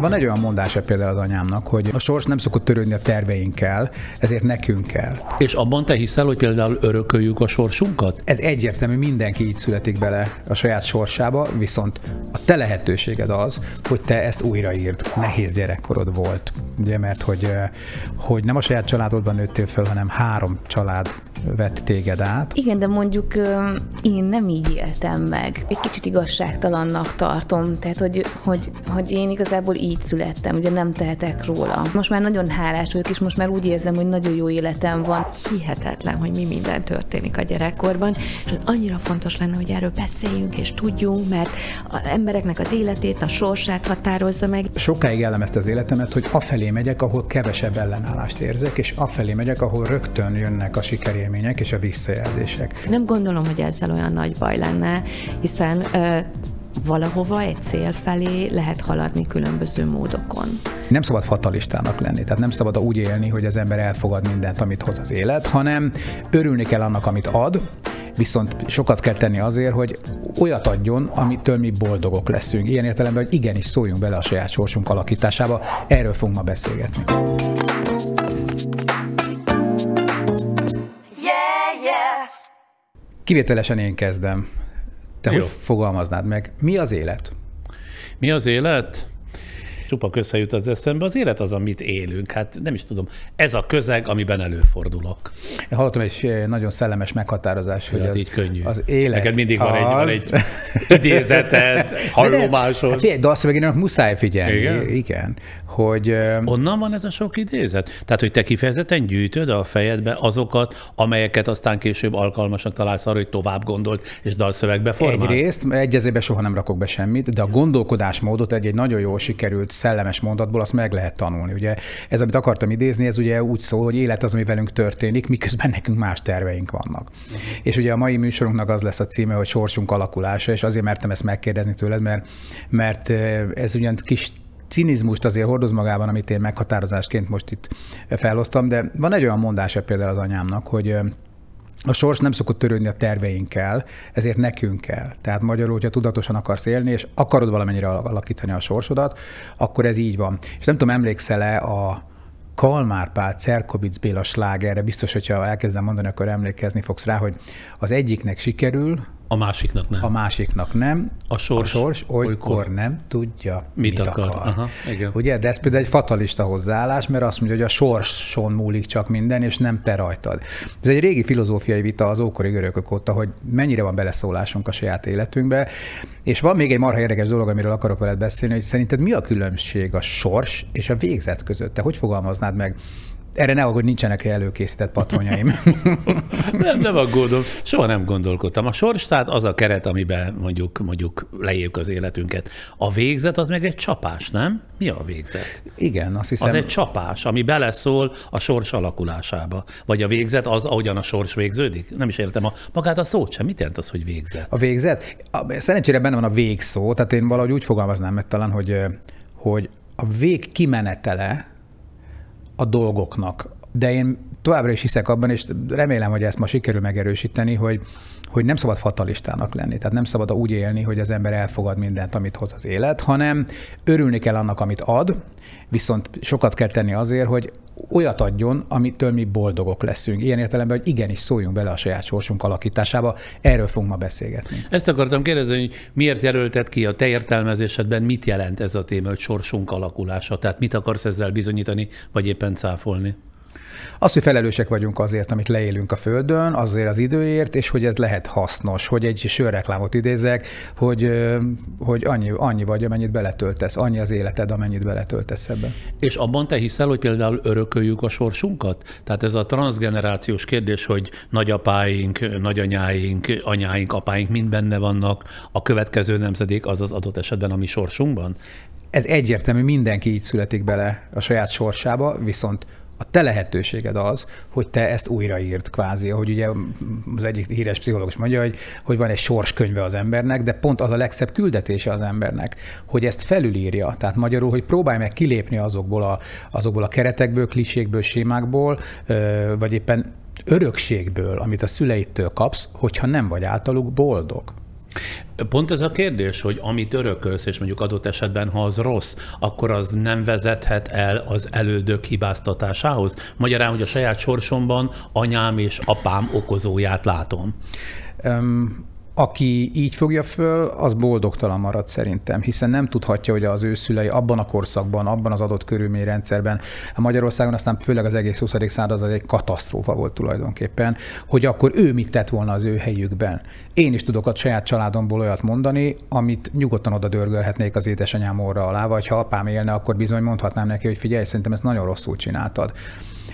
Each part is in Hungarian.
Van egy olyan mondása például az anyámnak, hogy a sors nem szokott törődni a terveinkkel, ezért nekünk kell. És abban te hiszel, hogy például örököljük a sorsunkat? Ez egyértelmű, mindenki így születik bele a saját sorsába, viszont a te lehetőséged az, hogy te ezt újraírd. Nehéz gyerekkorod volt, ugye, mert hogy, hogy nem a saját családodban nőttél fel, hanem három család vett téged át. Igen, de mondjuk én nem így éltem meg. Egy kicsit igazságtalannak tartom, tehát hogy, hogy, hogy én igazából így születtem, ugye nem tehetek róla. Most már nagyon hálás vagyok, és most már úgy érzem, hogy nagyon jó életem van. Hihetetlen, hogy mi minden történik a gyerekkorban, és az annyira fontos lenne, hogy erről beszéljünk és tudjunk, mert az embereknek az életét, a sorsát határozza meg. Sokáig jellemezte az életemet, hogy afelé megyek, ahol kevesebb ellenállást érzek, és afelé megyek, ahol rögtön jönnek a sikerélmények és a visszajelzések. Nem gondolom, hogy ezzel olyan nagy baj lenne, hiszen valahova egy cél felé lehet haladni különböző módokon. Nem szabad fatalistának lenni, tehát nem szabad úgy élni, hogy az ember elfogad mindent, amit hoz az élet, hanem örülni kell annak, amit ad, viszont sokat kell tenni azért, hogy olyat adjon, amitől mi boldogok leszünk. Ilyen értelemben, hogy igenis szóljunk bele a saját sorsunk alakításába, erről fogunk ma beszélgetni. Kivételesen én kezdem. Te Jó. hogy fogalmaznád meg? Mi az élet? Mi az élet? csupa összejut az eszembe. Az élet az, amit élünk. Hát nem is tudom. Ez a közeg, amiben előfordulok. Én hallottam egy eh, nagyon szellemes meghatározás, hogy hát az, így könnyű. az élet Neked mindig az... van egy, van egy idézeted, hallomásod. Hát figyelj, de azt meg muszáj figyelni. Igen? Igen. Hogy, Onnan van ez a sok idézet? Tehát, hogy te kifejezetten gyűjtöd a fejedbe azokat, amelyeket aztán később alkalmasak találsz arra, hogy tovább gondolt és dalszövegbe formálsz? Egyrészt, egyezébe soha nem rakok be semmit, de a gondolkodásmódot egy, egy nagyon jól sikerült szellemes mondatból azt meg lehet tanulni. Ugye ez, amit akartam idézni, ez ugye úgy szól, hogy élet az, ami velünk történik, miközben nekünk más terveink vannak. Uh-huh. És ugye a mai műsorunknak az lesz a címe, hogy sorsunk alakulása, és azért mertem ezt megkérdezni tőled, mert, mert ez ugyan kis cinizmust azért hordoz magában, amit én meghatározásként most itt felhoztam, de van egy olyan mondása például az anyámnak, hogy a sors nem szokott törődni a terveinkkel, ezért nekünk kell. Tehát magyarul, hogyha tudatosan akarsz élni, és akarod valamennyire alakítani a sorsodat, akkor ez így van. És nem tudom, emlékszel-e a Kalmár Pál Cerkovic Béla slágerre, biztos, hogyha elkezdem mondani, akkor emlékezni fogsz rá, hogy az egyiknek sikerül, a másiknak nem. A másiknak nem. A sors, a sors olykor, olykor nem tudja, mit, mit akar. akar. Aha, igen. Ugye, de ez például egy fatalista hozzáállás, mert azt mondja, hogy a sorson múlik csak minden, és nem te rajtad. Ez egy régi filozófiai vita az ókori görögök óta, hogy mennyire van beleszólásunk a saját életünkbe. És van még egy marha érdekes dolog, amiről akarok veled beszélni, hogy szerinted mi a különbség a sors és a végzet között? Te hogy fogalmaznád meg erre ne aggódj, nincsenek előkészített patronjaim. nem, nem aggódom. Soha nem gondolkodtam. A sors tehát az a keret, amiben mondjuk, mondjuk lejjük az életünket. A végzet az meg egy csapás, nem? Mi a végzet? Igen, azt hiszem. Az egy csapás, ami beleszól a sors alakulásába. Vagy a végzet az, ahogyan a sors végződik? Nem is értem a, magát a szót sem. Mit jelent az, hogy végzet? A végzet? A, szerencsére benne van a végszó, tehát én valahogy úgy fogalmaznám meg talán, hogy, hogy a vég kimenetele, a dolgoknak. De én továbbra is hiszek abban, és remélem, hogy ezt ma sikerül megerősíteni, hogy, hogy nem szabad fatalistának lenni. Tehát nem szabad úgy élni, hogy az ember elfogad mindent, amit hoz az élet, hanem örülni kell annak, amit ad, viszont sokat kell tenni azért, hogy olyat adjon, amitől mi boldogok leszünk. Ilyen értelemben, hogy igenis szóljunk bele a saját sorsunk alakításába, erről fogunk ma beszélgetni. Ezt akartam kérdezni, hogy miért jelölted ki a te értelmezésedben, mit jelent ez a téma, hogy sorsunk alakulása? Tehát mit akarsz ezzel bizonyítani, vagy éppen cáfolni? Az, hogy felelősek vagyunk azért, amit leélünk a Földön, azért az időért, és hogy ez lehet hasznos, hogy egy sörreklámot idézek, hogy, hogy annyi, annyi vagy, amennyit beletöltesz, annyi az életed, amennyit beletöltesz ebbe. És abban te hiszel, hogy például örököljük a sorsunkat? Tehát ez a transgenerációs kérdés, hogy nagyapáink, nagyanyáink, anyáink, apáink mind benne vannak, a következő nemzedék az az adott esetben a mi sorsunkban? Ez egyértelmű, mindenki így születik bele a saját sorsába, viszont a te lehetőséged az, hogy te ezt újraírd kvázi, ahogy ugye az egyik híres pszichológus mondja, hogy, hogy van egy sorskönyve az embernek, de pont az a legszebb küldetése az embernek, hogy ezt felülírja. Tehát magyarul, hogy próbálj meg kilépni azokból a, azokból a keretekből, klisékből, sémákból, vagy éppen örökségből, amit a szüleitől kapsz, hogyha nem vagy általuk boldog. Pont ez a kérdés, hogy amit örökölsz, és mondjuk adott esetben, ha az rossz, akkor az nem vezethet el az elődök hibáztatásához? Magyarán, hogy a saját sorsomban anyám és apám okozóját látom. Aki így fogja föl, az boldogtalan marad szerintem, hiszen nem tudhatja, hogy az ő szülei abban a korszakban, abban az adott körülményrendszerben, a Magyarországon aztán főleg az egész 20. század az egy katasztrófa volt tulajdonképpen, hogy akkor ő mit tett volna az ő helyükben. Én is tudok a saját családomból olyat mondani, amit nyugodtan oda dörgölhetnék az édesanyám orra alá, vagy ha apám élne, akkor bizony mondhatnám neki, hogy figyelj, szerintem ezt nagyon rosszul csináltad.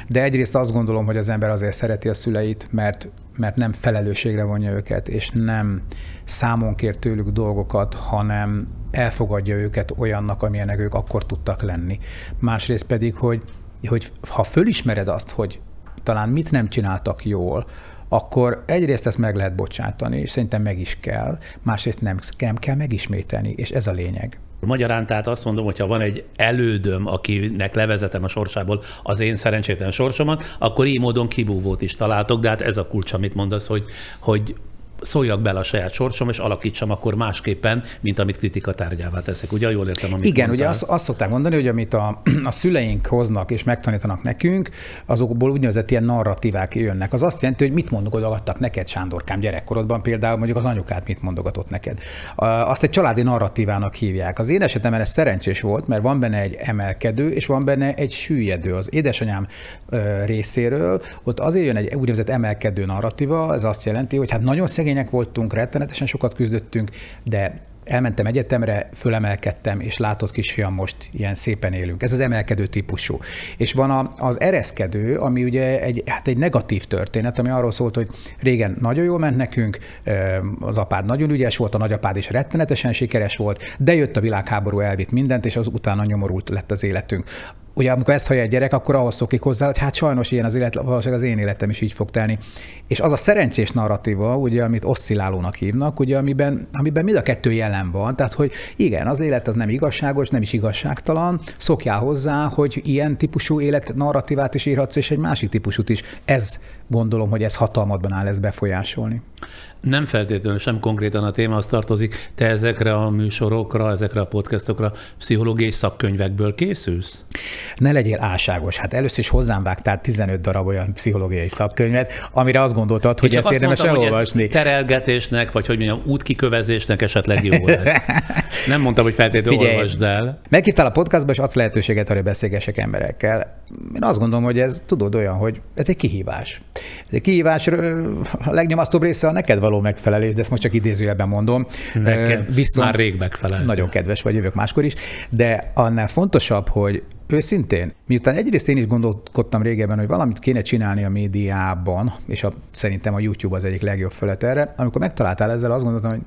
De egyrészt azt gondolom, hogy az ember azért szereti a szüleit, mert, mert nem felelősségre vonja őket, és nem számon kér tőlük dolgokat, hanem elfogadja őket olyannak, amilyenek ők akkor tudtak lenni. Másrészt pedig, hogy, hogy ha fölismered azt, hogy talán mit nem csináltak jól, akkor egyrészt ezt meg lehet bocsátani, és szerintem meg is kell, másrészt nem, nem kell megismételni, és ez a lényeg. Magyarán tehát azt mondom, hogy ha van egy elődöm, akinek levezetem a sorsából az én szerencsétlen sorsomat, akkor így módon kibúvót is találtok, de hát ez a kulcs, amit mondasz, hogy, hogy szóljak bele a saját sorsom, és alakítsam akkor másképpen, mint amit kritika tárgyává teszek. Ugye jól értem, amit Igen, mondtál. ugye azt, azt szokták mondani, hogy amit a, a szüleink hoznak és megtanítanak nekünk, azokból úgynevezett ilyen narratívák jönnek. Az azt jelenti, hogy mit mondogattak neked, Sándorkám, gyerekkorodban például, mondjuk az anyukát mit mondogatott neked. Azt egy családi narratívának hívják. Az én esetemben ez szerencsés volt, mert van benne egy emelkedő, és van benne egy süllyedő. Az édesanyám részéről ott azért jön egy úgynevezett emelkedő narratíva, ez azt jelenti, hogy hát nagyon szegény szegények voltunk, rettenetesen sokat küzdöttünk, de elmentem egyetemre, fölemelkedtem, és látott kisfiam, most ilyen szépen élünk. Ez az emelkedő típusú. És van a, az ereszkedő, ami ugye egy, hát egy negatív történet, ami arról szólt, hogy régen nagyon jól ment nekünk, az apád nagyon ügyes volt, a nagyapád is rettenetesen sikeres volt, de jött a világháború, elvitt mindent, és az utána nyomorult lett az életünk ugye amikor ezt hallja egy gyerek, akkor ahhoz szokik hozzá, hogy hát sajnos ilyen az élet, valószínűleg az én életem is így fog telni. És az a szerencsés narratíva, ugye, amit oszcillálónak hívnak, ugye, amiben, amiben mind a kettő jelen van, tehát hogy igen, az élet az nem igazságos, nem is igazságtalan, szokjál hozzá, hogy ilyen típusú élet narratívát is írhatsz, és egy másik típusút is. Ez gondolom, hogy ez hatalmadban áll ezt befolyásolni. Nem feltétlenül sem konkrétan a témához tartozik. Te ezekre a műsorokra, ezekre a podcastokra pszichológiai szakkönyvekből készülsz? Ne legyél álságos. Hát először is hozzám vágtál 15 darab olyan pszichológiai szakkönyvet, amire azt gondoltad, hogy ezt érdemes mondtam, elolvasni. Hogy terelgetésnek, vagy hogy mondjam, útkikövezésnek esetleg jó lesz. Nem mondtam, hogy feltétlenül Figyelj, olvasd el. Meghívtál a podcastba, és adsz lehetőséget, hogy beszélgessek emberekkel. Én azt gondolom, hogy ez tudod olyan, hogy ez egy kihívás. Ez egy kihívás, a legnyomasztóbb része a neked való megfelelés, de ezt most csak idézőjelben mondom. Neked Viszont már rég megfelel. Nagyon kedves vagy, jövök máskor is, de annál fontosabb, hogy Őszintén, miután egyrészt én is gondolkodtam régebben, hogy valamit kéne csinálni a médiában, és a, szerintem a YouTube az egyik legjobb felett erre, amikor megtaláltál ezzel, azt gondoltam, hogy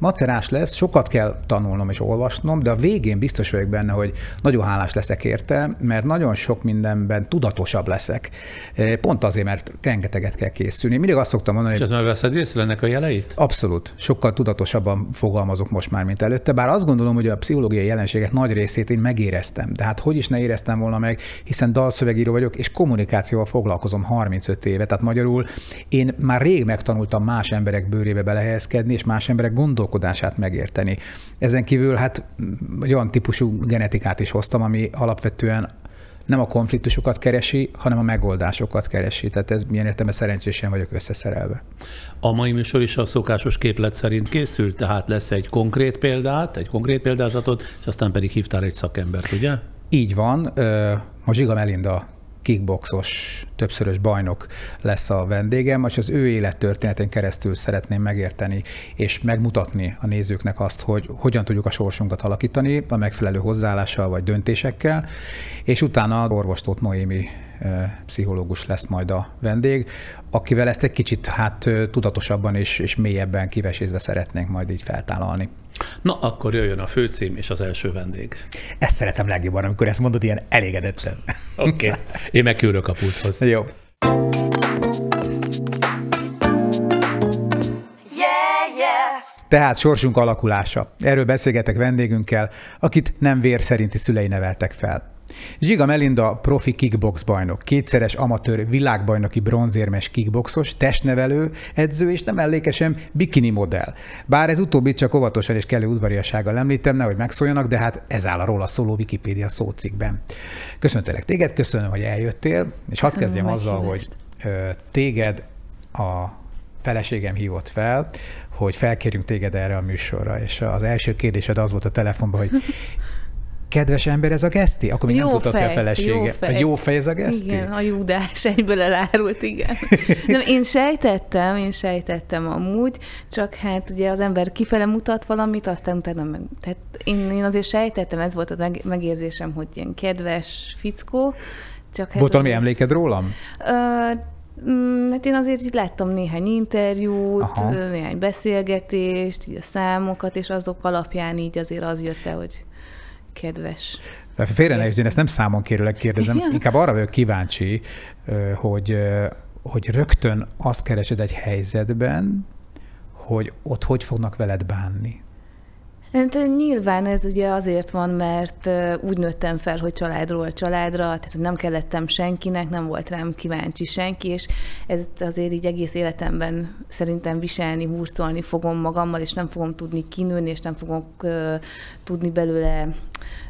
macerás lesz, sokat kell tanulnom és olvasnom, de a végén biztos vagyok benne, hogy nagyon hálás leszek érte, mert nagyon sok mindenben tudatosabb leszek. E, pont azért, mert rengeteget kell készülni. Mindig azt szoktam mondani, és hogy... És ez megveszed észre ennek a jeleit? Abszolút. Sokkal tudatosabban fogalmazok most már, mint előtte. Bár azt gondolom, hogy a pszichológiai jelenségek nagy részét én megéreztem. De hát hogy is ne éreztem volna meg, hiszen dalszövegíró vagyok, és kommunikációval foglalkozom 35 éve. Tehát magyarul én már rég megtanultam más emberek bőrébe belehelyezkedni, és más emberek gondolkodását megérteni. Ezen kívül hát egy olyan típusú genetikát is hoztam, ami alapvetően nem a konfliktusokat keresi, hanem a megoldásokat keresi. Tehát ez milyen értelme szerencsésen vagyok összeszerelve. A mai műsor is a szokásos képlet szerint készült, tehát lesz egy konkrét példát, egy konkrét példázatot, és aztán pedig hívtál egy szakembert, ugye? Így van. Most Zsiga Melinda kickboxos, többszörös bajnok lesz a vendégem, és az ő élettörténetén keresztül szeretném megérteni és megmutatni a nézőknek azt, hogy hogyan tudjuk a sorsunkat alakítani a megfelelő hozzáállással vagy döntésekkel, és utána orvostót Noémi pszichológus lesz majd a vendég, akivel ezt egy kicsit hát tudatosabban és, és mélyebben kivesézve szeretnénk majd így feltállalni. Na, akkor jöjjön a főcím és az első vendég. Ezt szeretem legjobban, amikor ezt mondod ilyen elégedetten. Oké, okay. én megkülök a pulthoz. Jó. Tehát sorsunk alakulása. Erről beszélgetek vendégünkkel, akit nem vér szerinti szülei neveltek fel. Zsiga Melinda profi kickbox bajnok, kétszeres amatőr világbajnoki bronzérmes kickboxos, testnevelő, edző és nem mellékesen bikini modell. Bár ez utóbbi csak óvatosan és kellő udvariassággal említem, nehogy megszóljanak, de hát ez áll a róla szóló Wikipédia szócikkben. Köszöntelek téged, köszönöm, hogy eljöttél, és hadd kezdjem azzal, hogy téged a feleségem hívott fel, hogy felkérjünk téged erre a műsorra, és az első kérdésed az volt a telefonban, hogy kedves ember ez a geszti? Akkor még jó nem tudtad, hogy a felesége. Jó fej. A jó fej ez a geszti? Igen, a júdás egyből elárult, igen. Nem, én sejtettem, én sejtettem amúgy, csak hát ugye az ember kifele mutat valamit, aztán utána meg... Tehát én, én azért sejtettem, ez volt a megérzésem, hogy ilyen kedves fickó. Csak hát volt valami emléked rólam? Ö, Mm, hát én azért így láttam néhány interjút, Aha. néhány beszélgetést, így a számokat, és azok alapján így azért az jött le, hogy kedves. Félre ne én ezt nem számon kérőleg kérdezem, ja. inkább arra vagyok kíváncsi, hogy, hogy rögtön azt keresed egy helyzetben, hogy ott hogy fognak veled bánni. Hát nyilván ez ugye azért van, mert úgy nőttem fel, hogy családról családra, tehát hogy nem kellettem senkinek, nem volt rám kíváncsi senki, és ez azért így egész életemben szerintem viselni, hurcolni fogom magammal, és nem fogom tudni kinőni, és nem fogok uh, tudni belőle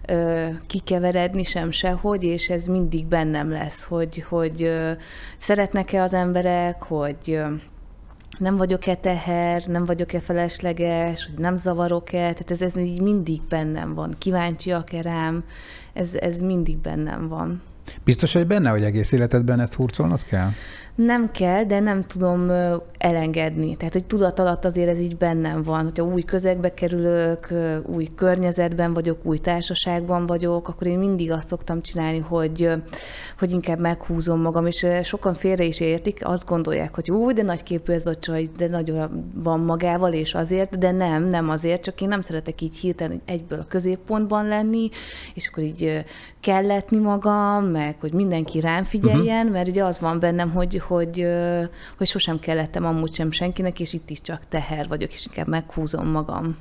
uh, kikeveredni sem sehogy, és ez mindig bennem lesz, hogy, hogy uh, szeretnek-e az emberek, hogy uh, nem vagyok-e teher, nem vagyok-e felesleges, hogy nem zavarok-e, tehát ez, ez így mindig bennem van. Kíváncsiak-e rám, ez, ez mindig bennem van. Biztos, hogy benne, hogy egész életedben ezt hurcolnod kell? Nem kell, de nem tudom elengedni. Tehát, hogy tudat alatt azért ez így bennem van. Hogyha új közegbe kerülök, új környezetben vagyok, új társaságban vagyok, akkor én mindig azt szoktam csinálni, hogy, hogy inkább meghúzom magam, és sokan félre is értik, azt gondolják, hogy úgy, de nagy képű ez a csaj, de nagyon van magával, és azért, de nem, nem azért, csak én nem szeretek így hirtelen egyből a középpontban lenni, és akkor így kelletni magam, meg hogy mindenki rám figyeljen, uh-huh. mert ugye az van bennem, hogy, hogy, hogy sosem kellettem amúgy sem senkinek, és itt is csak teher vagyok, és inkább meghúzom magam.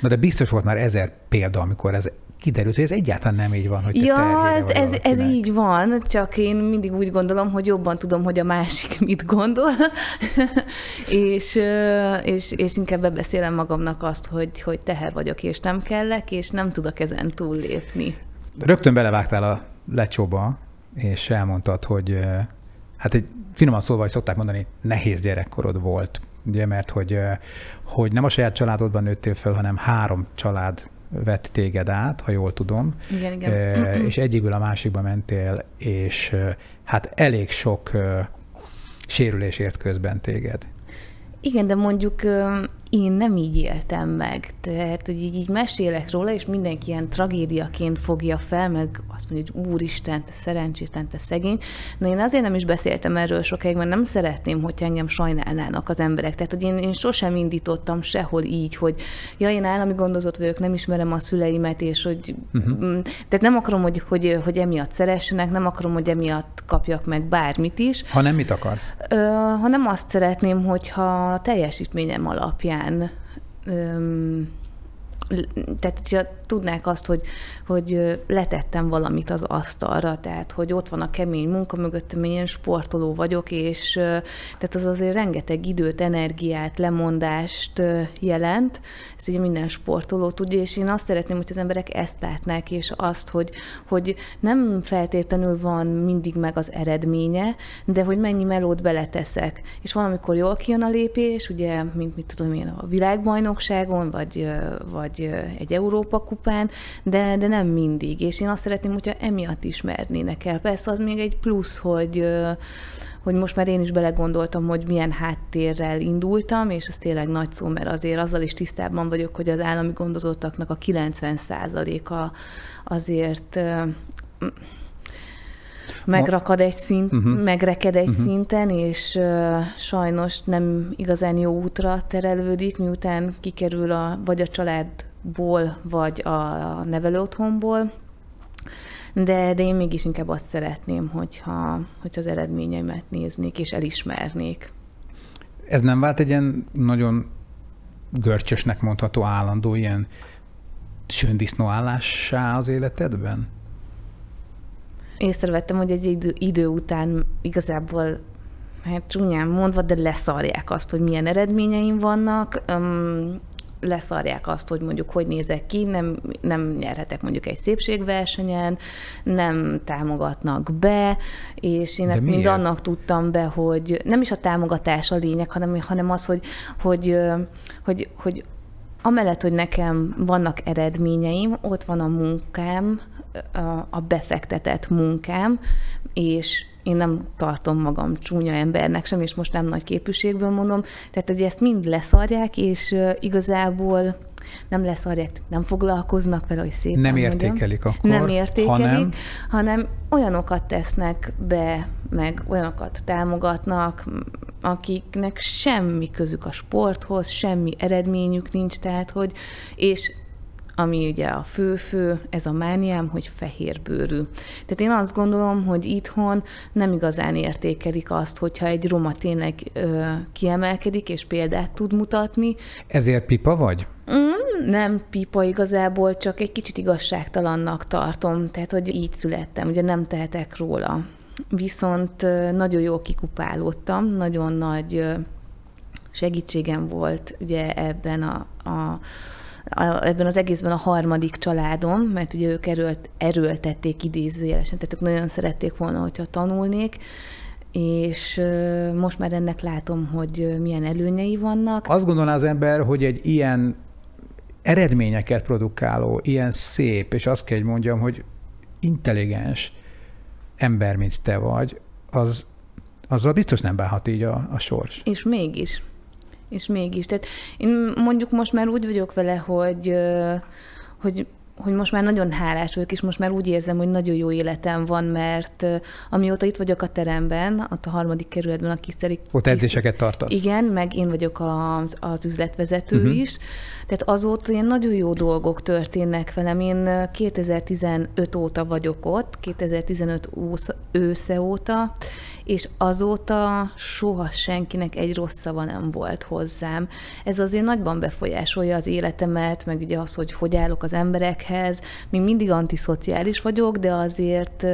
Na de biztos volt már ezer példa, amikor ez kiderült, hogy ez egyáltalán nem így van, hogy te Ja, ez, ez, ez így van, csak én mindig úgy gondolom, hogy jobban tudom, hogy a másik mit gondol, és, és, és inkább bebeszélem magamnak azt, hogy, hogy teher vagyok, és nem kellek, és nem tudok ezen túllépni. Rögtön belevágtál a lecsóba, és elmondtad, hogy hát egy finoman szólva, hogy szokták mondani, nehéz gyerekkorod volt, ugye, mert hogy, hogy nem a saját családodban nőttél föl, hanem három család vett téged át, ha jól tudom. Igen, igen. És egyikből a másikba mentél, és hát elég sok sérülés ért közben téged. Igen, de mondjuk én nem így éltem meg. Tehát, hogy így, így mesélek róla, és mindenki ilyen tragédiaként fogja fel, meg azt mondja, hogy úristen, te szerencsétlen, te szegény. Na én azért nem is beszéltem erről sokáig, mert nem szeretném, hogy engem sajnálnának az emberek. Tehát, hogy én, én sosem indítottam sehol így, hogy ja, én állami gondozott vagyok, nem ismerem a szüleimet, és hogy uh-huh. tehát nem akarom, hogy, hogy, hogy emiatt szeressenek, nem akarom, hogy emiatt kapjak meg bármit is. Ha nem mit akarsz? Ö, ha nem azt szeretném, hogyha teljesítményem alapján en um, tehát hogyha tudnák azt, hogy, hogy letettem valamit az asztalra, tehát hogy ott van a kemény munka mögöttem, én sportoló vagyok, és tehát az azért rengeteg időt, energiát, lemondást jelent, ezt ugye minden sportoló tudja, és én azt szeretném, hogy az emberek ezt látnák, és azt, hogy, hogy nem feltétlenül van mindig meg az eredménye, de hogy mennyi melót beleteszek. És valamikor jól kijön a lépés, ugye, mint mit tudom én, a világbajnokságon, vagy, vagy egy Európa kupán, de, de nem mindig. És én azt szeretném, hogyha emiatt ismernének el. Persze az még egy plusz, hogy hogy most már én is belegondoltam, hogy milyen háttérrel indultam, és ez tényleg nagy szó, mert azért azzal is tisztában vagyok, hogy az állami gondozottaknak a 90%-a azért megrakad egy szint, uh-huh. megreked egy uh-huh. szinten, és uh, sajnos nem igazán jó útra terelődik, miután kikerül a, vagy a családból, vagy a nevelő otthonból. De, de én mégis inkább azt szeretném, hogyha, hogyha az eredményeimet néznék és elismernék. Ez nem vált egy ilyen nagyon görcsösnek mondható állandó ilyen söndisznó állássá az életedben? észrevettem, hogy egy idő, idő után igazából hát csúnyán mondva, de leszarják azt, hogy milyen eredményeim vannak, um, leszarják azt, hogy mondjuk hogy nézek ki, nem, nem nyerhetek mondjuk egy szépségversenyen, nem támogatnak be, és én De ezt miért? mind annak tudtam be, hogy nem is a támogatás a lényeg, hanem, hanem az, hogy, hogy, hogy, hogy amellett, hogy nekem vannak eredményeim, ott van a munkám, a befektetett munkám, és én nem tartom magam csúnya embernek sem, és most nem nagy képűségből mondom, tehát hogy ezt mind leszarják, és igazából nem leszarják, nem foglalkoznak vele, hogy szépen Nem értékelik mondjam. akkor, Nem értékelik, hanem... hanem olyanokat tesznek be, meg olyanokat támogatnak, akiknek semmi közük a sporthoz, semmi eredményük nincs, tehát hogy, és ami ugye a fő-fő, ez a mániám, hogy fehérbőrű. Tehát én azt gondolom, hogy itthon nem igazán értékelik azt, hogyha egy roma tényleg ö, kiemelkedik és példát tud mutatni. Ezért pipa vagy? Mm, nem pipa igazából, csak egy kicsit igazságtalannak tartom, tehát hogy így születtem, ugye nem tehetek róla. Viszont nagyon jól kikupálódtam, nagyon nagy segítségem volt ugye ebben a, a a, ebben az egészben a harmadik családom, mert ugye ők erőlt, erőltették idézőjelesen, tehát ők nagyon szerették volna, hogyha tanulnék, és most már ennek látom, hogy milyen előnyei vannak. Azt gondolná az ember, hogy egy ilyen eredményeket produkáló, ilyen szép, és azt kell, hogy mondjam, hogy intelligens ember, mint te vagy, az, azzal biztos nem bánhat így a, a sors. És mégis. És mégis. Tehát én mondjuk most már úgy vagyok vele, hogy, hogy hogy most már nagyon hálás vagyok, és most már úgy érzem, hogy nagyon jó életem van, mert amióta itt vagyok a teremben, ott a harmadik kerületben a kiszeri... Ott edzéseket tartasz. Igen, meg én vagyok az, az üzletvezető uh-huh. is. Tehát azóta ilyen nagyon jó dolgok történnek velem. Én 2015 óta vagyok ott, 2015 ősze óta, és azóta soha senkinek egy rossz szava nem volt hozzám. Ez azért nagyban befolyásolja az életemet, meg ugye az, hogy hogy állok az emberekhez. Még mindig antiszociális vagyok, de azért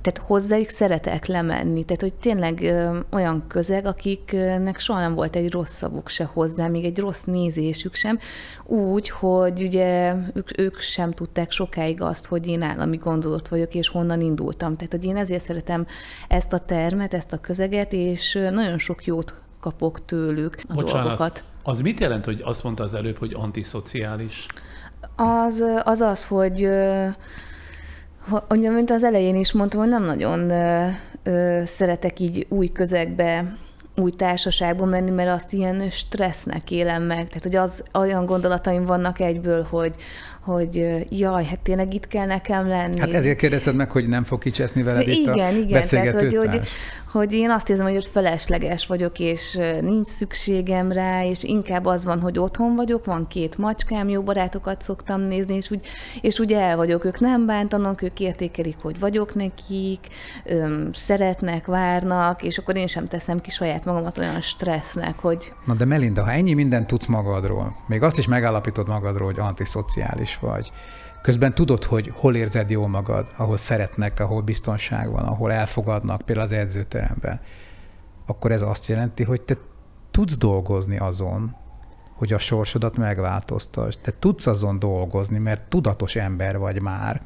tehát hozzájuk szeretek lemenni. Tehát, hogy tényleg ö, olyan közeg, akiknek soha nem volt egy rossz szavuk se hozzá, még egy rossz nézésük sem, úgy, hogy ugye ők, ők sem tudták sokáig azt, hogy én állami gondozott vagyok, és honnan indultam. Tehát, hogy én ezért szeretem ezt a termet, ezt a közeget, és nagyon sok jót kapok tőlük a Bocsánat, dolgokat. Az mit jelent, hogy azt mondta az előbb, hogy antiszociális? Az az, az hogy Ugye, mint az elején is mondtam, hogy nem nagyon ö, ö, szeretek így új közegbe, új társaságba menni, mert azt ilyen stressznek élem meg. Tehát, hogy az olyan gondolataim vannak egyből, hogy, hogy jaj, hát tényleg itt kell nekem lenni. Hát ezért kérdezted meg, hogy nem fog kicseszni veled igen, itt a igen, tehát, hogy, hogy, hogy én azt érzem, hogy felesleges vagyok, és nincs szükségem rá, és inkább az van, hogy otthon vagyok, van két macskám, jó barátokat szoktam nézni, és úgy, és úgy el vagyok, ők nem bántanak, ők értékelik, hogy vagyok nekik, öm, szeretnek, várnak, és akkor én sem teszem ki saját magamat olyan stressznek, hogy... Na de Melinda, ha ennyi mindent tudsz magadról, még azt is megállapítod magadról, hogy antiszociális vagy, Közben tudod, hogy hol érzed jól magad, ahol szeretnek, ahol biztonság van, ahol elfogadnak, például az edzőteremben, akkor ez azt jelenti, hogy te tudsz dolgozni azon, hogy a sorsodat megváltoztasd. Te tudsz azon dolgozni, mert tudatos ember vagy már,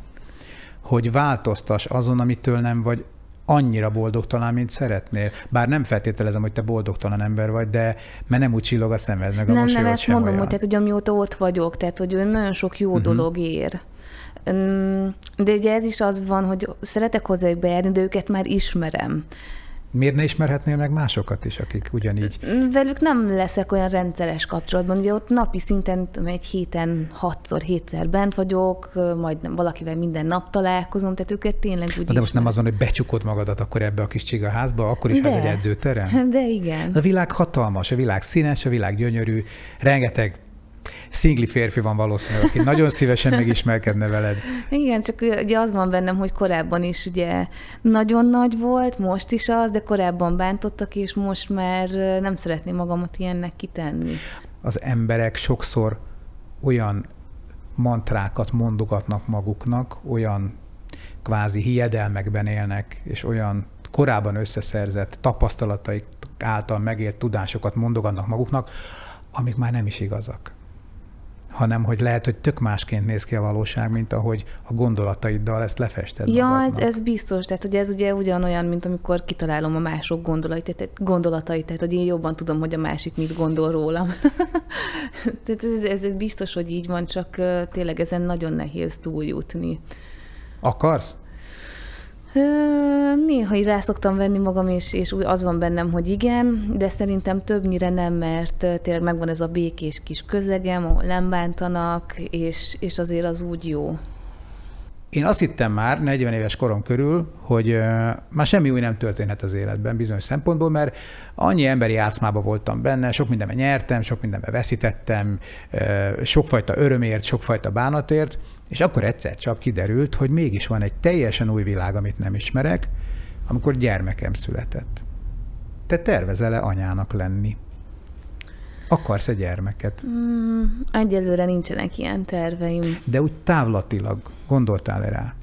hogy változtass azon, amitől nem vagy annyira boldogtalan, mint szeretnél. Bár nem feltételezem, hogy te boldogtalan ember vagy, de mert nem úgy csillog a szemed, meg a Nem, nem, ezt mondom, olyan. hogy, tehát, hogy amióta ott vagyok, tehát hogy nagyon sok jó uh-huh. dolog ér. De ugye ez is az van, hogy szeretek hozzájuk bejárni, de őket már ismerem. Miért ne ismerhetnél meg másokat is, akik ugyanígy? Velük nem leszek olyan rendszeres kapcsolatban. Ugye ott napi szinten egy héten hatszor, hétszer bent vagyok, majd valakivel minden nap találkozom, tehát őket tényleg úgy de most nem az van, hogy becsukod magadat akkor ebbe a kis csigaházba, akkor is de, ez egy edzőterem? De igen. A világ hatalmas, a világ színes, a világ gyönyörű, rengeteg szingli férfi van valószínűleg, aki nagyon szívesen megismerkedne veled. Igen, csak ugye az van bennem, hogy korábban is ugye nagyon nagy volt, most is az, de korábban bántottak, és most már nem szeretném magamat ilyennek kitenni. Az emberek sokszor olyan mantrákat mondogatnak maguknak, olyan kvázi hiedelmekben élnek, és olyan korábban összeszerzett tapasztalataik által megért tudásokat mondogatnak maguknak, amik már nem is igazak hanem hogy lehet, hogy tök másként néz ki a valóság, mint ahogy a gondolataiddal ezt lefested Ja, ez, ez biztos. Tehát, hogy ez ugye ugyanolyan, mint amikor kitalálom a mások gondolatait, tehát, gondolatait, tehát, hogy én jobban tudom, hogy a másik mit gondol rólam. tehát ez, ez, biztos, hogy így van, csak tényleg ezen nagyon nehéz túljutni. Akarsz? Néha így rá szoktam venni magam, és, és az van bennem, hogy igen, de szerintem többnyire nem, mert tényleg megvan ez a békés kis közegem, ahol nem bántanak, és, és azért az úgy jó. Én azt hittem már 40 éves korom körül, hogy már semmi új nem történhet az életben bizonyos szempontból, mert annyi emberi játszmába voltam benne, sok mindenben nyertem, sok mindenben veszítettem, sokfajta örömért, sokfajta bánatért, és akkor egyszer csak kiderült, hogy mégis van egy teljesen új világ, amit nem ismerek, amikor gyermekem született. Te tervezel-e anyának lenni? Akarsz egy gyermeket? Mm, egyelőre nincsenek ilyen terveim. De úgy távlatilag gondoltál-e rá?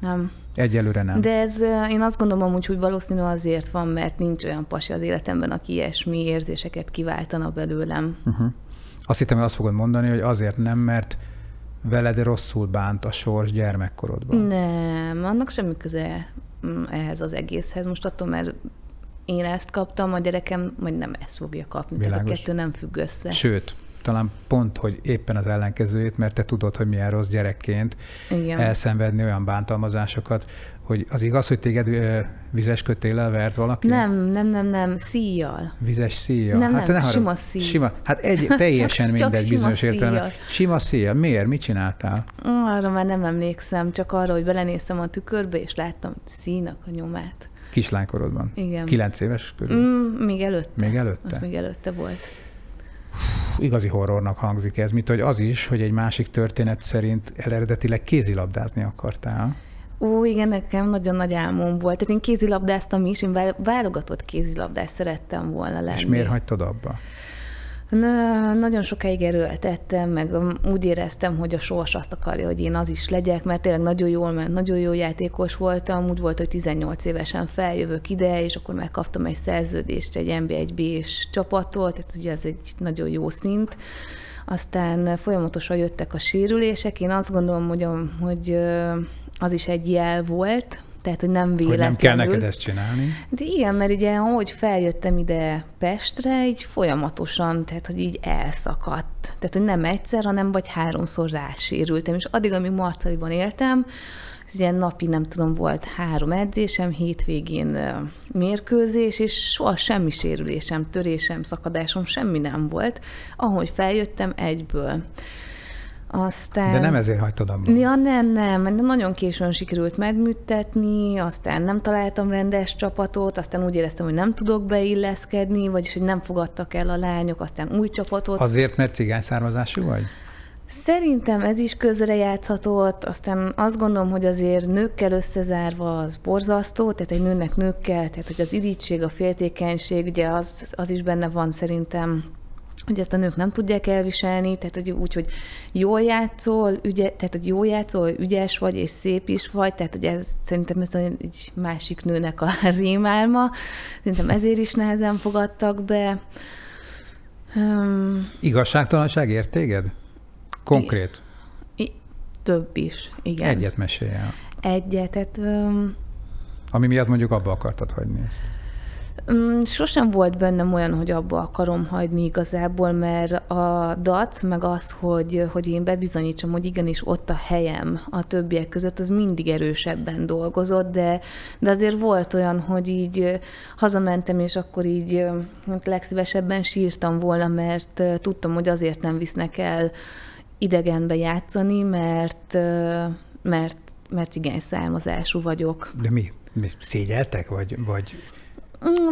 Nem. Egyelőre nem. De ez, én azt gondolom amúgy, hogy valószínű azért van, mert nincs olyan pasi az életemben, aki ilyesmi érzéseket kiváltana belőlem. Uh-huh. Azt hittem, hogy azt fogod mondani, hogy azért nem, mert veled rosszul bánt a sors gyermekkorodban. Nem, annak semmi köze mm, ehhez az egészhez. Most attól, mert én ezt kaptam, a gyerekem majd nem ezt fogja kapni. Világos. Tehát a kettő nem függ össze. Sőt, talán pont, hogy éppen az ellenkezőjét, mert te tudod, hogy milyen rossz gyerekként Igen. elszenvedni olyan bántalmazásokat, hogy az igaz, hogy téged vizes kötéllel vert valaki? Nem, nem, nem, nem, szíjjal. Vizes szíjjal? Nem, hát nem, ne sima szíj. Sima, hát egy, teljesen csak, mindegy csak bizonyos értelemben. Sima szíjjal. Miért? Mit csináltál? Arra már nem emlékszem, csak arra, hogy belenéztem a tükörbe, és láttam színak a nyomát. Kislánykorodban? Igen. Kilenc éves körül? Mm, még előtte. Még előtte? Az még előtte volt. Igazi horrornak hangzik ez, mint hogy az is, hogy egy másik történet szerint eredetileg kézilabdázni akartál. Ó, igen, nekem nagyon nagy álmom volt. Tehát én kézilabdáztam is, én válogatott kézilabdás szerettem volna lenni. És miért hagytad abba? Na, nagyon sokáig erőltettem, meg úgy éreztem, hogy a sors azt akarja, hogy én az is legyek, mert tényleg nagyon jól ment, nagyon jó játékos voltam. Úgy volt, hogy 18 évesen feljövök ide, és akkor megkaptam egy szerződést egy NB1B-s csapattól, tehát ugye ez egy nagyon jó szint. Aztán folyamatosan jöttek a sérülések. Én azt gondolom, hogy, hogy az is egy jel volt, tehát, hogy nem véletlenül. Hogy nem kell neked ezt csinálni. De igen, mert ugye, ahogy feljöttem ide Pestre, így folyamatosan, tehát, hogy így elszakadt. Tehát, hogy nem egyszer, hanem vagy háromszor rásérültem. És addig, amíg Martaliban éltem, ez ilyen napi, nem tudom, volt három edzésem, hétvégén mérkőzés, és soha semmi sérülésem, törésem, szakadásom, semmi nem volt. Ahogy feljöttem, egyből. Aztán... De nem ezért hagytad abba? Ja, nem, nem. Nagyon későn sikerült megműtetni, aztán nem találtam rendes csapatot, aztán úgy éreztem, hogy nem tudok beilleszkedni, vagyis hogy nem fogadtak el a lányok, aztán új csapatot. Azért, mert cigány származású vagy? Szerintem ez is közrejátszhatott, aztán azt gondolom, hogy azért nőkkel összezárva az borzasztó, tehát egy nőnek nőkkel, tehát hogy az irítség, a féltékenység, ugye az, az is benne van szerintem hogy ezt a nők nem tudják elviselni, tehát hogy úgy, hogy jól játszol, ügye, tehát hogy jól játszol, ügyes vagy, és szép is vagy, tehát hogy ez szerintem ez egy másik nőnek a rémálma, szerintem ezért is nehezen fogadtak be. Um, Igazságtalanság ért téged? Konkrét? I- több is, igen. Egyet mesélj el. Egyet, tehát... Um, Ami miatt mondjuk abba akartad hagyni ezt. Mm, sosem volt bennem olyan, hogy abba akarom hagyni igazából, mert a dac, meg az, hogy, hogy én bebizonyítsam, hogy igenis ott a helyem a többiek között, az mindig erősebben dolgozott, de, de azért volt olyan, hogy így hazamentem, és akkor így hát legszívesebben sírtam volna, mert tudtam, hogy azért nem visznek el idegenbe játszani, mert, mert, mert cigány származású vagyok. De mi? mi szégyeltek, vagy, vagy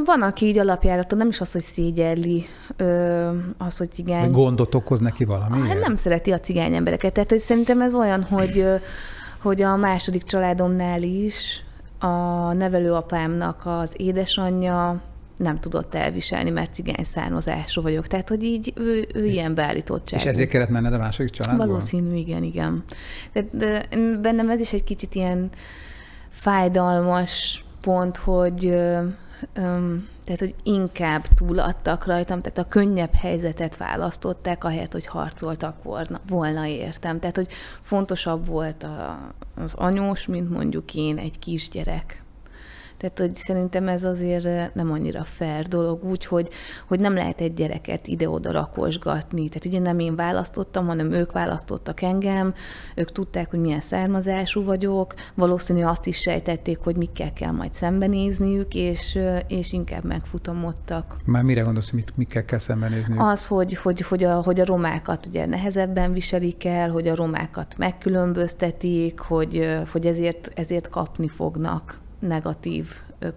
van, aki így alapjáraton nem is az, hogy szégyelli ö, az, hogy cigány. Gondot okoz neki valami? Hát nem szereti a cigány embereket. Tehát, hogy szerintem ez olyan, hogy, hogy a második családomnál is a nevelőapámnak az édesanyja nem tudott elviselni, mert cigány származású vagyok. Tehát, hogy így ő, ő ilyen beállítottság. És ezért kellett menned a második családból? Valószínű, igen, igen. De, de bennem ez is egy kicsit ilyen fájdalmas pont, hogy tehát, hogy inkább túladtak rajtam, tehát a könnyebb helyzetet választották, ahelyett, hogy harcoltak volna, volna értem. Tehát, hogy fontosabb volt a, az anyós, mint mondjuk én egy kisgyerek. Tehát, hogy szerintem ez azért nem annyira fair dolog, úgy, hogy, hogy nem lehet egy gyereket ide-oda rakosgatni. Tehát ugye nem én választottam, hanem ők választottak engem, ők tudták, hogy milyen származású vagyok, valószínű azt is sejtették, hogy mikkel kell majd szembenézniük, és, és inkább megfutamodtak. Már mire gondolsz, mit, mikkel kell szembenézniük? Az, hogy, hogy, hogy, a, hogy a romákat ugye nehezebben viselik el, hogy a romákat megkülönböztetik, hogy, hogy ezért, ezért kapni fognak negatív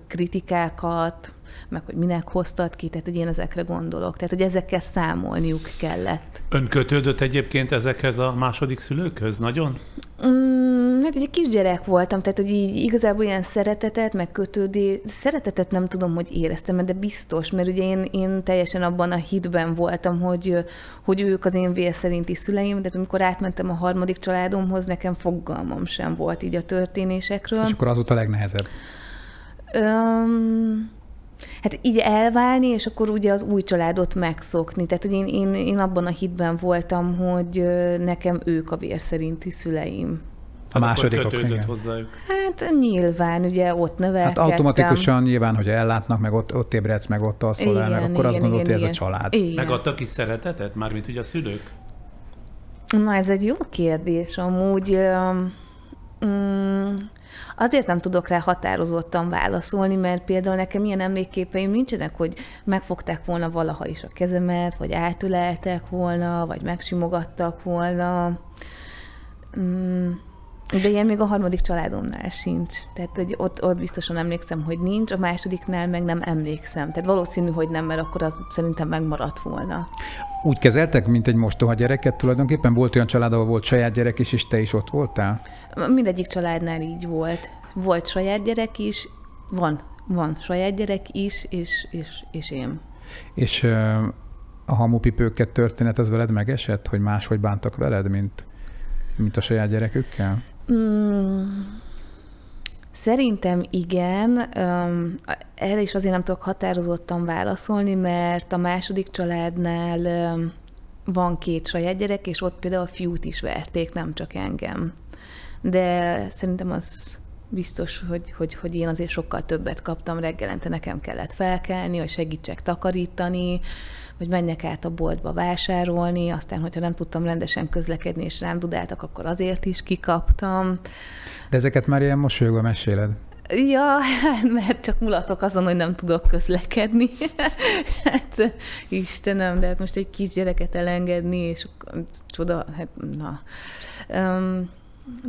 kritikákat, meg hogy minek hoztad ki, tehát hogy én ezekre gondolok. Tehát, hogy ezekkel számolniuk kellett. Ön kötődött egyébként ezekhez a második szülőkhöz nagyon? Mm, hát ugye kisgyerek voltam, tehát hogy így igazából ilyen szeretetet, meg kötődés, szeretetet nem tudom, hogy éreztem, de biztos, mert ugye én, én teljesen abban a hitben voltam, hogy, hogy ők az én vér szerinti szüleim, de amikor átmentem a harmadik családomhoz, nekem fogalmam sem volt így a történésekről. És akkor az volt a legnehezebb? Um, hát így elválni, és akkor ugye az új családot megszokni. Tehát, hogy én, én, én abban a hitben voltam, hogy nekem ők a vér szerinti szüleim. A másodikok, igen. hozzájuk. Hát nyilván, ugye ott nevelkedtem. Hát automatikusan nyilván, hogy ellátnak, meg ott, ott ébredsz, meg ott alszol el, meg akkor igen, azt gondolod, hogy ez a család. Igen. Megadtak is szeretetet, mármint ugye a szülők? Na, ez egy jó kérdés. Amúgy um, Azért nem tudok rá határozottan válaszolni, mert például nekem ilyen emlékképeim nincsenek, hogy megfogták volna valaha is a kezemet, vagy átüleltek volna, vagy megsimogattak volna. Mm. De ilyen még a harmadik családomnál sincs. Tehát hogy ott, ott biztosan emlékszem, hogy nincs, a másodiknál meg nem emlékszem. Tehát valószínű, hogy nem, mert akkor az szerintem megmaradt volna. Úgy kezeltek, mint egy mostoha gyereket tulajdonképpen? Volt olyan család, ahol volt saját gyerek is, és te is ott voltál? Mindegyik családnál így volt. Volt saját gyerek is, van, van saját gyerek is, és, és, és én. És a hamupipőket történet az veled megesett, hogy máshogy bántak veled, mint, mint a saját gyerekükkel? Mm, szerintem igen. Erre is azért nem tudok határozottan válaszolni, mert a második családnál van két saját gyerek, és ott például a fiút is verték, nem csak engem. De szerintem az biztos, hogy, hogy, hogy én azért sokkal többet kaptam reggelente, nekem kellett felkelni, hogy segítsek takarítani, hogy menjek át a boltba vásárolni, aztán, hogyha nem tudtam rendesen közlekedni, és rám dudáltak, akkor azért is kikaptam. De ezeket már ilyen mosolyogva meséled. Ja, mert csak mulatok azon, hogy nem tudok közlekedni. hát Istenem, de hát most egy kisgyereket elengedni, és csoda, hát na. Um,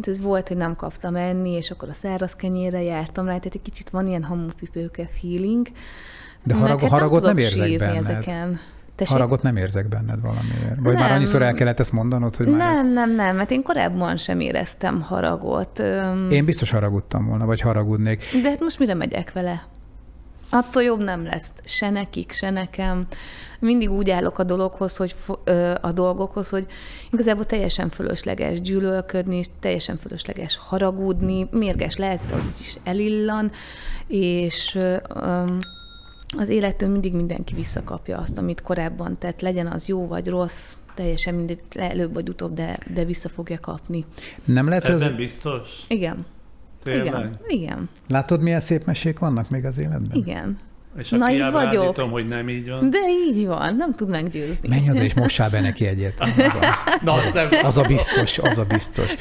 ez volt, hogy nem kaptam enni, és akkor a száraz kenyérre jártam rá, tehát egy kicsit van ilyen hamupipőke feeling. De harag, hát haragot nem, nem érzek benned. Ezeken. Tessék? Haragot nem érzek benned valamiért? Vagy nem. már annyiszor el kellett ezt mondanod, hogy már Nem, ez... nem, nem, mert én korábban sem éreztem haragot. Én biztos haragudtam volna, vagy haragudnék. De hát most mire megyek vele? Attól jobb nem lesz se nekik, se nekem. Mindig úgy állok a dologhoz, hogy a dolgokhoz, hogy igazából teljesen fölösleges gyűlölködni, és teljesen fölösleges haragudni, mérges lehet, az is elillan, és az élettől mindig mindenki visszakapja azt, amit korábban tett, legyen az jó vagy rossz, teljesen mindig előbb vagy utóbb, de, de vissza fogja kapni. Nem lehet, hogy... Ez... biztos? Igen. Tényleg? Igen. Igen. Látod, milyen szép mesék vannak még az életben? Igen. És a Naiv vagyok. hogy nem így van. De így van, nem tud meggyőzni. Menj oda és mossál be neki egyet. Az, Na, az, nem. az a biztos, az a biztos.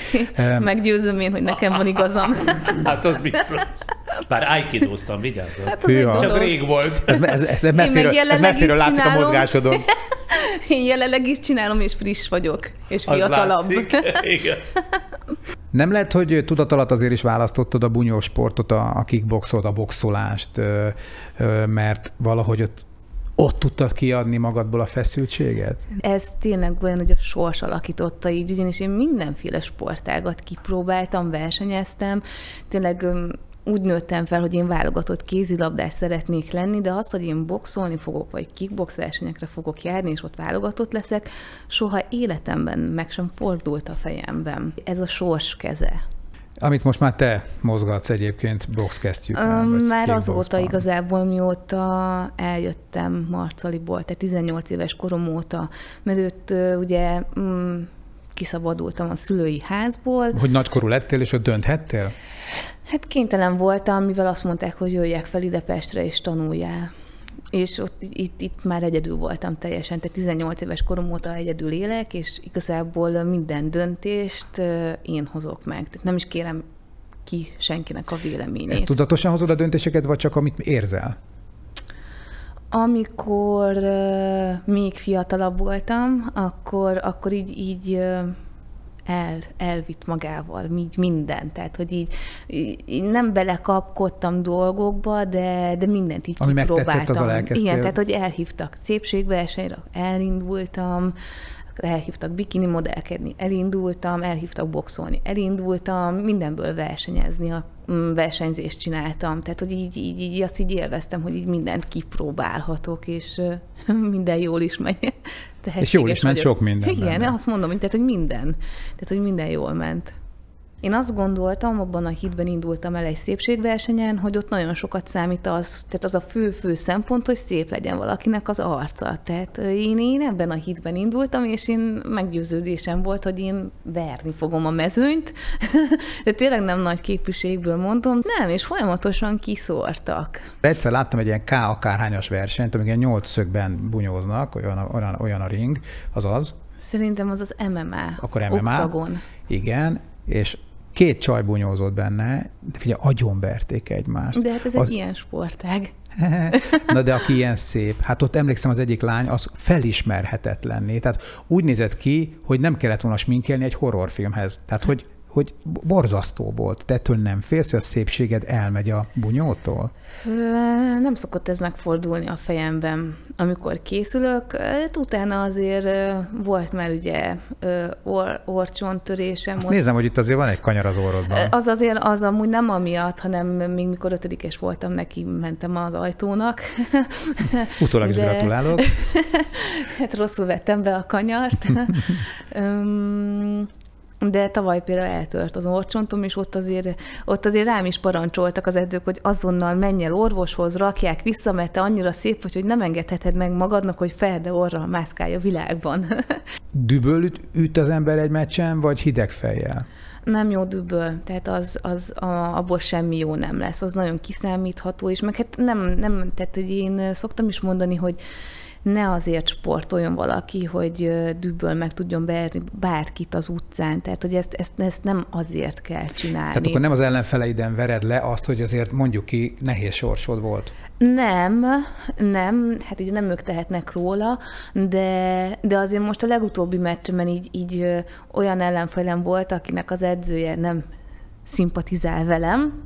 Meggyőzöm én, hogy nekem van igazam. Hát az biztos. Bár ájkidóztam, vigyázzak. Hát az Csak rég volt. Ez, ez, ez, ez messziről, ez messziről látszik csinálom. a mozgásodon. Én jelenleg is csinálom, és friss vagyok, és fiatalabb. Igen. Nem lehet, hogy tudatalat azért is választottad a bunyós sportot, a kickboxot, a boxolást, mert valahogy ott ott tudtad kiadni magadból a feszültséget? Ez tényleg olyan, hogy a sors alakította így, ugyanis én mindenféle sportágat kipróbáltam, versenyeztem, tényleg úgy nőttem fel, hogy én válogatott kézilabdás szeretnék lenni, de az, hogy én boxolni fogok, vagy kickbox versenyekre fogok járni, és ott válogatott leszek, soha életemben meg sem fordult a fejemben. Ez a sors keze. Amit most már te mozgatsz egyébként boxkesztyűk. Már azóta igazából, mióta eljöttem Marcaliból, tehát 18 éves korom óta, mert őt ugye mm, kiszabadultam a szülői házból. Hogy nagykorú lettél, és ott dönthettél? Hát kénytelen voltam, mivel azt mondták, hogy jöjjek fel ide Pestre, és tanuljál és ott itt, itt már egyedül voltam teljesen, tehát 18 éves korom óta egyedül élek, és igazából minden döntést én hozok meg. Tehát nem is kérem ki senkinek a véleményét. Ezt tudatosan hozod a döntéseket, vagy csak amit érzel? Amikor uh, még fiatalabb voltam, akkor, akkor így, így uh, el, elvitt magával, így minden. Tehát, hogy így, így nem belekapkodtam dolgokba, de, de mindent így Ami kipróbáltam. az Igen, tehát, hogy elhívtak szépségversenyre, elindultam, elhívtak bikini modellkedni, elindultam, elhívtak boxolni, elindultam, mindenből versenyezni, a mm, versenyzést csináltam, tehát hogy így, így, így azt így élveztem, hogy így mindent kipróbálhatok, és minden jól is megy. És jól is ment sok minden. Igen, benne. azt mondom, hogy, tehát, hogy minden. Tehát, hogy minden jól ment. Én azt gondoltam, abban a hitben indultam el egy szépségversenyen, hogy ott nagyon sokat számít az, tehát az a fő-fő szempont, hogy szép legyen valakinek az arca. Tehát én, én ebben a hitben indultam, és én meggyőződésem volt, hogy én verni fogom a mezőnyt, de tényleg nem nagy képviségből mondom, nem, és folyamatosan kiszórtak. Egyszer láttam egy ilyen K akárhányas versenyt, amikor nyolc szögben bunyóznak, olyan, olyan, olyan a ring, az az. Szerintem az az MMA. Akkor MMA. Oktagon. Igen, és két csaj bunyózott benne, de figyelj, agyonverték egymást. De hát ez az... egy ilyen sportág. Na de aki ilyen szép, hát ott emlékszem az egyik lány, az felismerhetetlenné. Tehát úgy nézett ki, hogy nem kellett volna sminkelni egy horrorfilmhez. Tehát, hogy hogy borzasztó volt. Te ettől nem félsz, hogy a szépséged elmegy a bunyótól? Nem szokott ez megfordulni a fejemben, amikor készülök. Utána azért volt már ugye or, orcsontörésem. Azt nézem, hogy itt azért van egy kanyar az orrodban. Az azért az amúgy nem amiatt, hanem még mikor ötödikes voltam, neki mentem az ajtónak. Utólag is De... gratulálok. hát rosszul vettem be a kanyart de tavaly például eltört az orcsontom, és ott azért, ott azért rám is parancsoltak az edzők, hogy azonnal menj el orvoshoz, rakják vissza, mert te annyira szép vagy, hogy nem engedheted meg magadnak, hogy ferde orra mászkálja a világban. Düböl üt, üt az ember egy meccsen, vagy hideg fejjel? Nem jó düböl, tehát az, az a, abból semmi jó nem lesz, az nagyon kiszámítható, és meg hát nem, nem tehát hogy én szoktam is mondani, hogy ne azért sportoljon valaki, hogy dübből meg tudjon verni bárkit az utcán. Tehát, hogy ezt, ezt, ezt nem azért kell csinálni. Tehát akkor nem az ellenfeleiden vered le azt, hogy azért mondjuk ki nehéz sorsod volt? Nem, nem, hát ugye nem ők tehetnek róla, de, de azért most a legutóbbi meccsemen így, így olyan ellenfelem volt, akinek az edzője nem szimpatizál velem,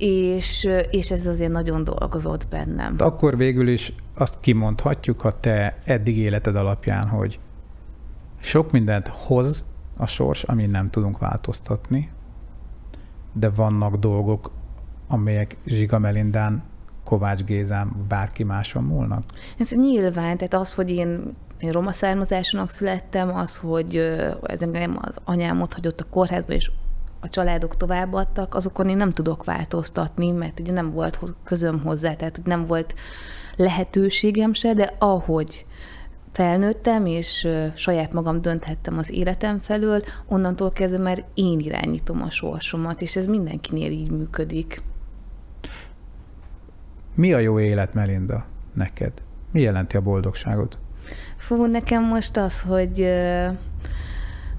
és, és ez azért nagyon dolgozott bennem. De akkor végül is azt kimondhatjuk, ha te eddig életed alapján, hogy sok mindent hoz a sors, amit nem tudunk változtatni, de vannak dolgok, amelyek Zsiga Melindán, Kovács Gézán, bárki máson múlnak? Ez nyilván, tehát az, hogy én, én roma származásúnak születtem, az, hogy ez engem az anyám ott hagyott a kórházba, és a családok továbbadtak, azokon én nem tudok változtatni, mert ugye nem volt közöm hozzá, tehát nem volt lehetőségem se, de ahogy felnőttem, és saját magam dönthettem az életem felől, onnantól kezdve már én irányítom a sorsomat, és ez mindenkinél így működik. Mi a jó élet, Melinda, neked? Mi jelenti a boldogságot? Fú, nekem most az, hogy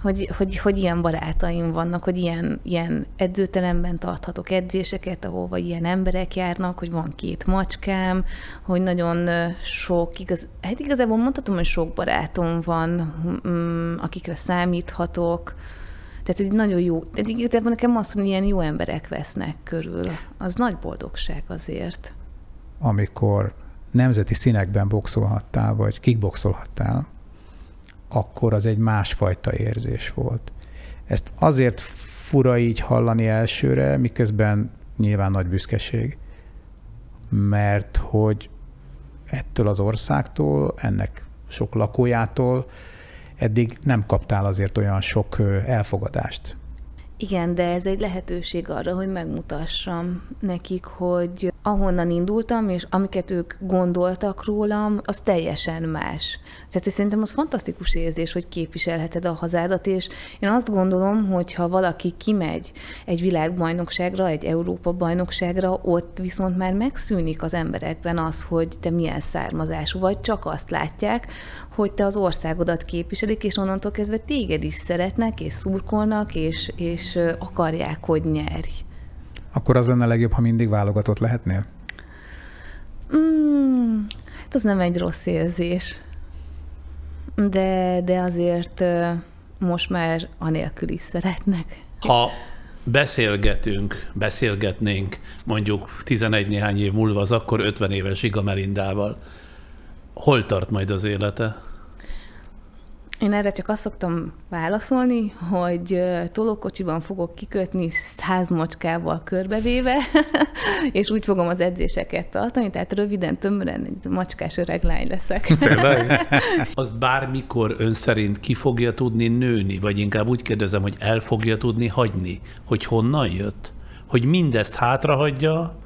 hogy, hogy, hogy ilyen barátaim vannak, hogy ilyen, ilyen edzőteremben tarthatok edzéseket, ahova ilyen emberek járnak, hogy van két macskám, hogy nagyon sok, igaz, hát igazából mondhatom, hogy sok barátom van, mm, akikre számíthatok, tehát, hogy nagyon jó, tehát igazából nekem azt, hogy ilyen jó emberek vesznek körül, az nagy boldogság azért. Amikor nemzeti színekben boxolhattál, vagy kickboxolhattál, akkor az egy másfajta érzés volt. Ezt azért fura így hallani elsőre, miközben nyilván nagy büszkeség, mert hogy ettől az országtól, ennek sok lakójától eddig nem kaptál azért olyan sok elfogadást. Igen, de ez egy lehetőség arra, hogy megmutassam nekik, hogy ahonnan indultam, és amiket ők gondoltak rólam, az teljesen más. Tehát szerintem az fantasztikus érzés, hogy képviselheted a hazádat, és én azt gondolom, hogy ha valaki kimegy egy világbajnokságra, egy Európa-bajnokságra, ott viszont már megszűnik az emberekben az, hogy te milyen származású vagy, csak azt látják, hogy te az országodat képviselik, és onnantól kezdve téged is szeretnek, és szurkolnak, és, és akarják, hogy nyerj. Akkor az lenne legjobb, ha mindig válogatott lehetnél? Mm, hát az nem egy rossz érzés. De, de azért most már anélkül is szeretnek. Ha beszélgetünk, beszélgetnénk mondjuk 11 néhány év múlva az akkor 50 éves Zsiga Melindával, hol tart majd az élete? Én erre csak azt szoktam válaszolni, hogy tolókocsiban fogok kikötni száz macskával körbevéve, és úgy fogom az edzéseket tartani, tehát röviden, tömören egy macskás öreg lány leszek. Azt bármikor ön szerint ki fogja tudni nőni, vagy inkább úgy kérdezem, hogy el fogja tudni hagyni, hogy honnan jött? Hogy mindezt hátrahagyja,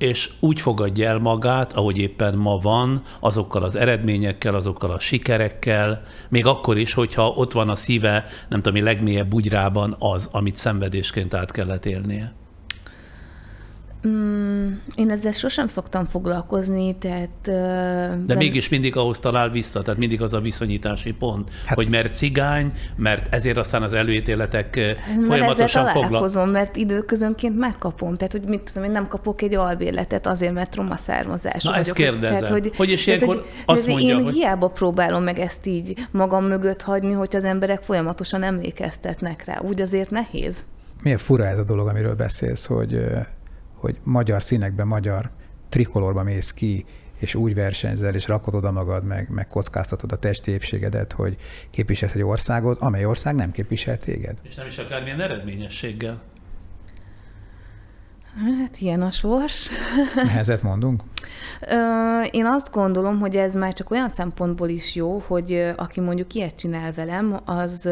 és úgy fogadja el magát, ahogy éppen ma van, azokkal az eredményekkel, azokkal a sikerekkel, még akkor is, hogyha ott van a szíve, nem tudom, legmélyebb bugyrában az, amit szenvedésként át kellett élnie. Mm, én ezzel sosem szoktam foglalkozni, tehát... De ben... mégis mindig ahhoz talál vissza, tehát mindig az a viszonyítási pont, hát... hogy mert cigány, mert ezért aztán az előítéletek mert folyamatosan foglalkozom, mert időközönként megkapom, tehát hogy mit tudom, én nem kapok egy albérletet azért, mert roma származás Na ezt kérdezem, tehát, hogy, hogy és ilyenkor hogy, azt mondja, én hogy... hiába próbálom meg ezt így magam mögött hagyni, hogy az emberek folyamatosan emlékeztetnek rá, úgy azért nehéz. Milyen fura ez a dolog, amiről beszélsz, hogy hogy magyar színekben, magyar trikolorba mész ki, és úgy versenyzel, és rakod oda magad, meg, meg kockáztatod a testi épségedet, hogy képviselsz egy országot, amely ország nem képvisel téged. És nem is akármilyen eredményességgel. Hát ilyen a sors. Nehezet mondunk? Én azt gondolom, hogy ez már csak olyan szempontból is jó, hogy aki mondjuk ilyet csinál velem, az,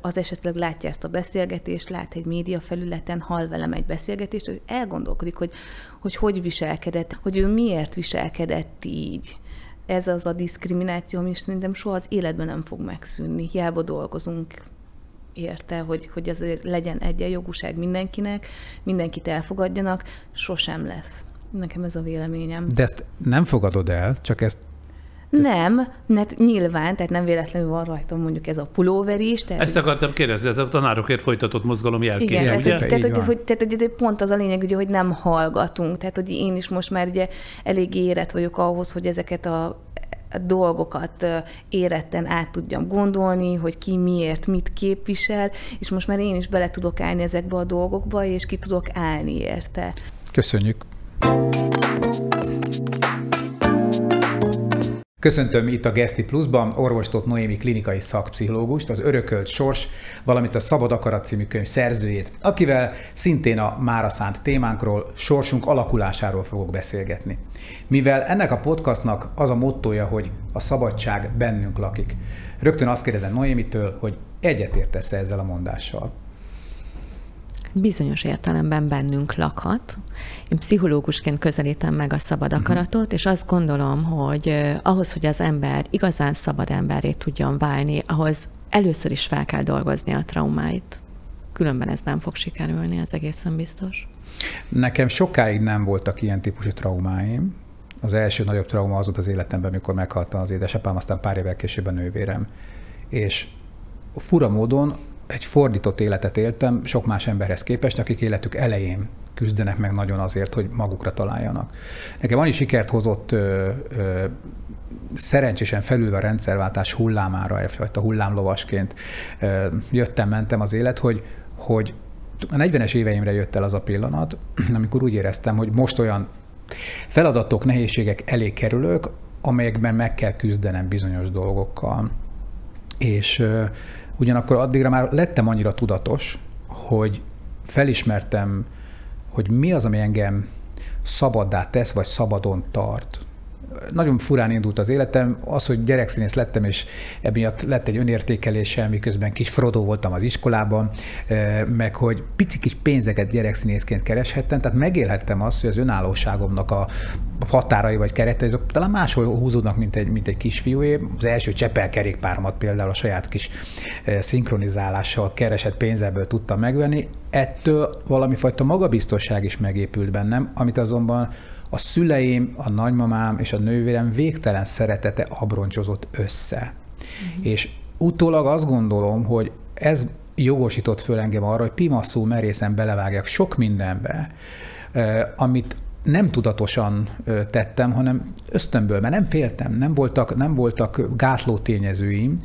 az esetleg látja ezt a beszélgetést, lát egy média felületen, hall velem egy beszélgetést, hogy elgondolkodik, hogy hogy, hogy viselkedett, hogy ő miért viselkedett így ez az a diszkrimináció, ami szerintem soha az életben nem fog megszűnni. Hiába dolgozunk érte, hogy, hogy azért legyen egyenjogúság mindenkinek, mindenkit elfogadjanak, sosem lesz. Nekem ez a véleményem. De ezt nem fogadod el, csak ezt nem, mert nyilván, tehát nem véletlenül van rajtam mondjuk ez a pulóver is. Tehát, Ezt akartam kérdezni, ez a tanárokért folytatott mozgalom jelkép. Igen, tehát, ugye? tehát, hogy, hogy, tehát, hogy pont az a lényeg, ugye, hogy nem hallgatunk. Tehát, hogy én is most már ugye elég érett vagyok ahhoz, hogy ezeket a dolgokat éretten át tudjam gondolni, hogy ki miért, mit képvisel, és most már én is bele tudok állni ezekbe a dolgokba, és ki tudok állni érte. Köszönjük! Köszöntöm itt a Geszti Plusban orvostott Noémi klinikai szakpszichológust, az Örökölt Sors, valamint a Szabad Akarat című könyv szerzőjét, akivel szintén a mára szánt témánkról, sorsunk alakulásáról fogok beszélgetni. Mivel ennek a podcastnak az a mottoja, hogy a szabadság bennünk lakik, rögtön azt kérdezem Noémitől, hogy egyetértesz ezzel a mondással? Bizonyos értelemben bennünk lakhat. Én pszichológusként közelítem meg a szabad mhm. akaratot, és azt gondolom, hogy ahhoz, hogy az ember igazán szabad emberré tudjon válni, ahhoz először is fel kell dolgozni a traumáit. Különben ez nem fog sikerülni, ez egészen biztos. Nekem sokáig nem voltak ilyen típusú traumáim. Az első nagyobb trauma az volt az életemben, amikor meghalt az édesapám, aztán pár évvel később a nővérem. És fura módon egy fordított életet éltem sok más emberhez képest, akik életük elején küzdenek meg nagyon azért, hogy magukra találjanak. Nekem annyi sikert hozott ö, ö, szerencsésen felülve a rendszerváltás hullámára, egyfajta hullámlovasként ö, jöttem, mentem az élet, hogy, hogy a 40-es éveimre jött el az a pillanat, amikor úgy éreztem, hogy most olyan feladatok, nehézségek elé kerülök, amelyekben meg kell küzdenem bizonyos dolgokkal. És Ugyanakkor addigra már lettem annyira tudatos, hogy felismertem, hogy mi az, ami engem szabaddá tesz, vagy szabadon tart. Nagyon furán indult az életem. Az, hogy gyerekszínész lettem, és emiatt lett egy önértékelésem, miközben kis Frodo voltam az iskolában, meg hogy pici kis pénzeket gyerekszínészként kereshettem, tehát megélhettem azt, hogy az önállóságomnak a határai vagy keretei, azok talán máshol húzódnak, mint egy, mint egy kisfiúé. Az első Csepel kerékpáromat például a saját kis szinkronizálással keresett pénzeből tudtam megvenni. Ettől valami fajta magabiztosság is megépült bennem, amit azonban a szüleim, a nagymamám és a nővérem végtelen szeretete abroncsozott össze. Uh-huh. És utólag azt gondolom, hogy ez jogosított föl engem arra, hogy pimaszú merészen belevágjak sok mindenbe, amit nem tudatosan tettem, hanem ösztönből, mert nem féltem, nem voltak, nem voltak gátló tényezőim,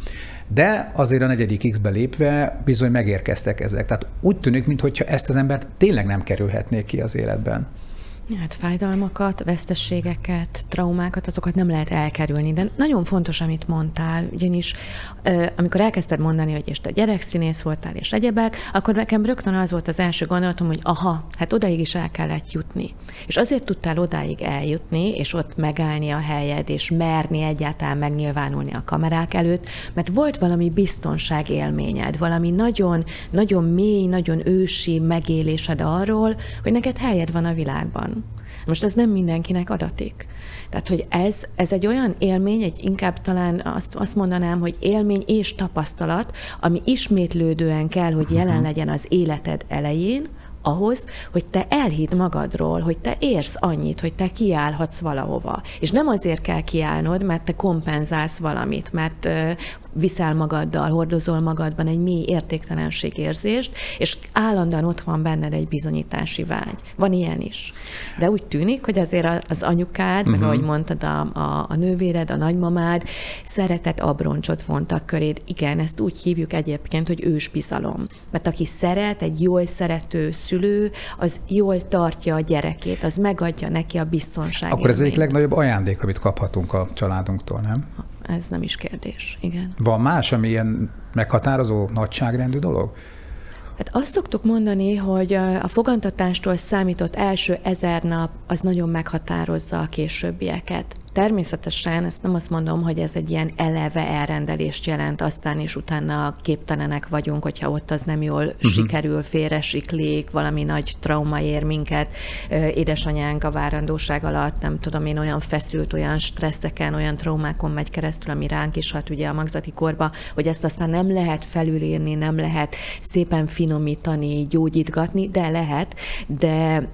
de azért a negyedik X-be lépve bizony megérkeztek ezek. Tehát úgy tűnik, mintha ezt az embert tényleg nem kerülhetnék ki az életben. Hát fájdalmakat, vesztességeket, traumákat, azokat nem lehet elkerülni, de nagyon fontos, amit mondtál, ugyanis amikor elkezdted mondani, hogy és te gyerekszínész voltál, és egyebek, akkor nekem rögtön az volt az első gondolatom, hogy aha, hát odaig is el kellett jutni. És azért tudtál odáig eljutni, és ott megállni a helyed, és merni egyáltalán megnyilvánulni a kamerák előtt, mert volt valami biztonság élményed, valami nagyon, nagyon mély, nagyon ősi megélésed arról, hogy neked helyed van a világban. Most ez nem mindenkinek adatik. Tehát, hogy ez, ez egy olyan élmény, egy inkább talán azt, azt mondanám, hogy élmény és tapasztalat, ami ismétlődően kell, hogy jelen mhm. legyen az életed elején, ahhoz, hogy te elhidd magadról, hogy te érsz annyit, hogy te kiállhatsz valahova. És nem azért kell kiállnod, mert te kompenzálsz valamit, mert viszel magaddal, hordozol magadban egy mély értéktelenségérzést, és állandóan ott van benned egy bizonyítási vágy. Van ilyen is. De úgy tűnik, hogy azért az anyukád, uh-huh. meg mhm. ahogy mondtad, a, a, a nővéred, a nagymamád szeretet abroncsot vontak köréd. Igen, ezt úgy hívjuk egyébként, hogy ősbizalom. Mert aki szeret, egy jól szerető szülő, az jól tartja a gyerekét, az megadja neki a biztonságot. Akkor ez egyik legnagyobb ajándék, amit kaphatunk a családunktól, nem? Ez nem is kérdés, igen. Van más, ami ilyen meghatározó nagyságrendű dolog? Hát azt szoktuk mondani, hogy a fogantatástól számított első ezer nap az nagyon meghatározza a későbbieket. Természetesen ezt nem azt mondom, hogy ez egy ilyen eleve elrendelést jelent, aztán is utána képtelenek vagyunk, hogyha ott az nem jól uh-huh. sikerül, félresiklik, valami nagy trauma ér minket. Édesanyánk a várandóság alatt, nem tudom én, olyan feszült, olyan stresszeken, olyan traumákon megy keresztül, ami ránk is hat ugye a magzati korba, hogy ezt aztán nem lehet felülírni, nem lehet szépen finomítani, gyógyítgatni, de lehet, de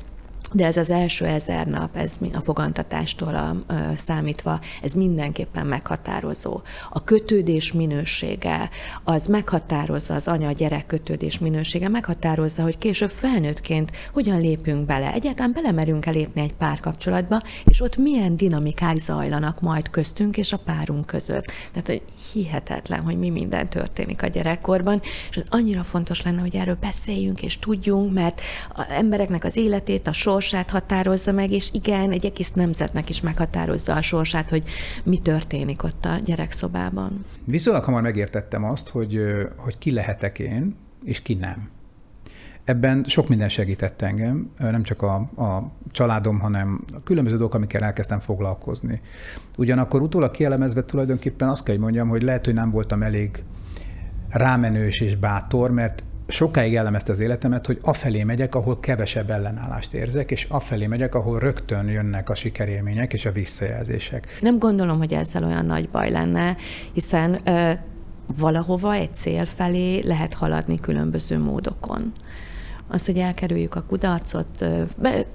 de ez az első ezer nap, ez a fogantatástól a, a, számítva, ez mindenképpen meghatározó. A kötődés minősége, az meghatározza az anya-gyerek kötődés minősége, meghatározza, hogy később felnőttként hogyan lépünk bele. Egyáltalán belemerünk elépni egy párkapcsolatba, és ott milyen dinamikák zajlanak majd köztünk és a párunk között. Tehát hogy hihetetlen, hogy mi minden történik a gyerekkorban, és az annyira fontos lenne, hogy erről beszéljünk és tudjunk, mert az embereknek az életét, a sors sorsát határozza meg, és igen, egy egész nemzetnek is meghatározza a sorsát, hogy mi történik ott a gyerekszobában. Viszonylag hamar megértettem azt, hogy, hogy ki lehetek én, és ki nem. Ebben sok minden segített engem, nem csak a, a családom, hanem a különböző dolgok, amikkel elkezdtem foglalkozni. Ugyanakkor utólag kielemezve tulajdonképpen azt kell, hogy mondjam, hogy lehet, hogy nem voltam elég rámenős és bátor, mert sokáig jellemezte az életemet, hogy afelé megyek, ahol kevesebb ellenállást érzek, és afelé megyek, ahol rögtön jönnek a sikerélmények és a visszajelzések. Nem gondolom, hogy ezzel olyan nagy baj lenne, hiszen ö, valahova egy cél felé lehet haladni különböző módokon az, hogy elkerüljük a kudarcot,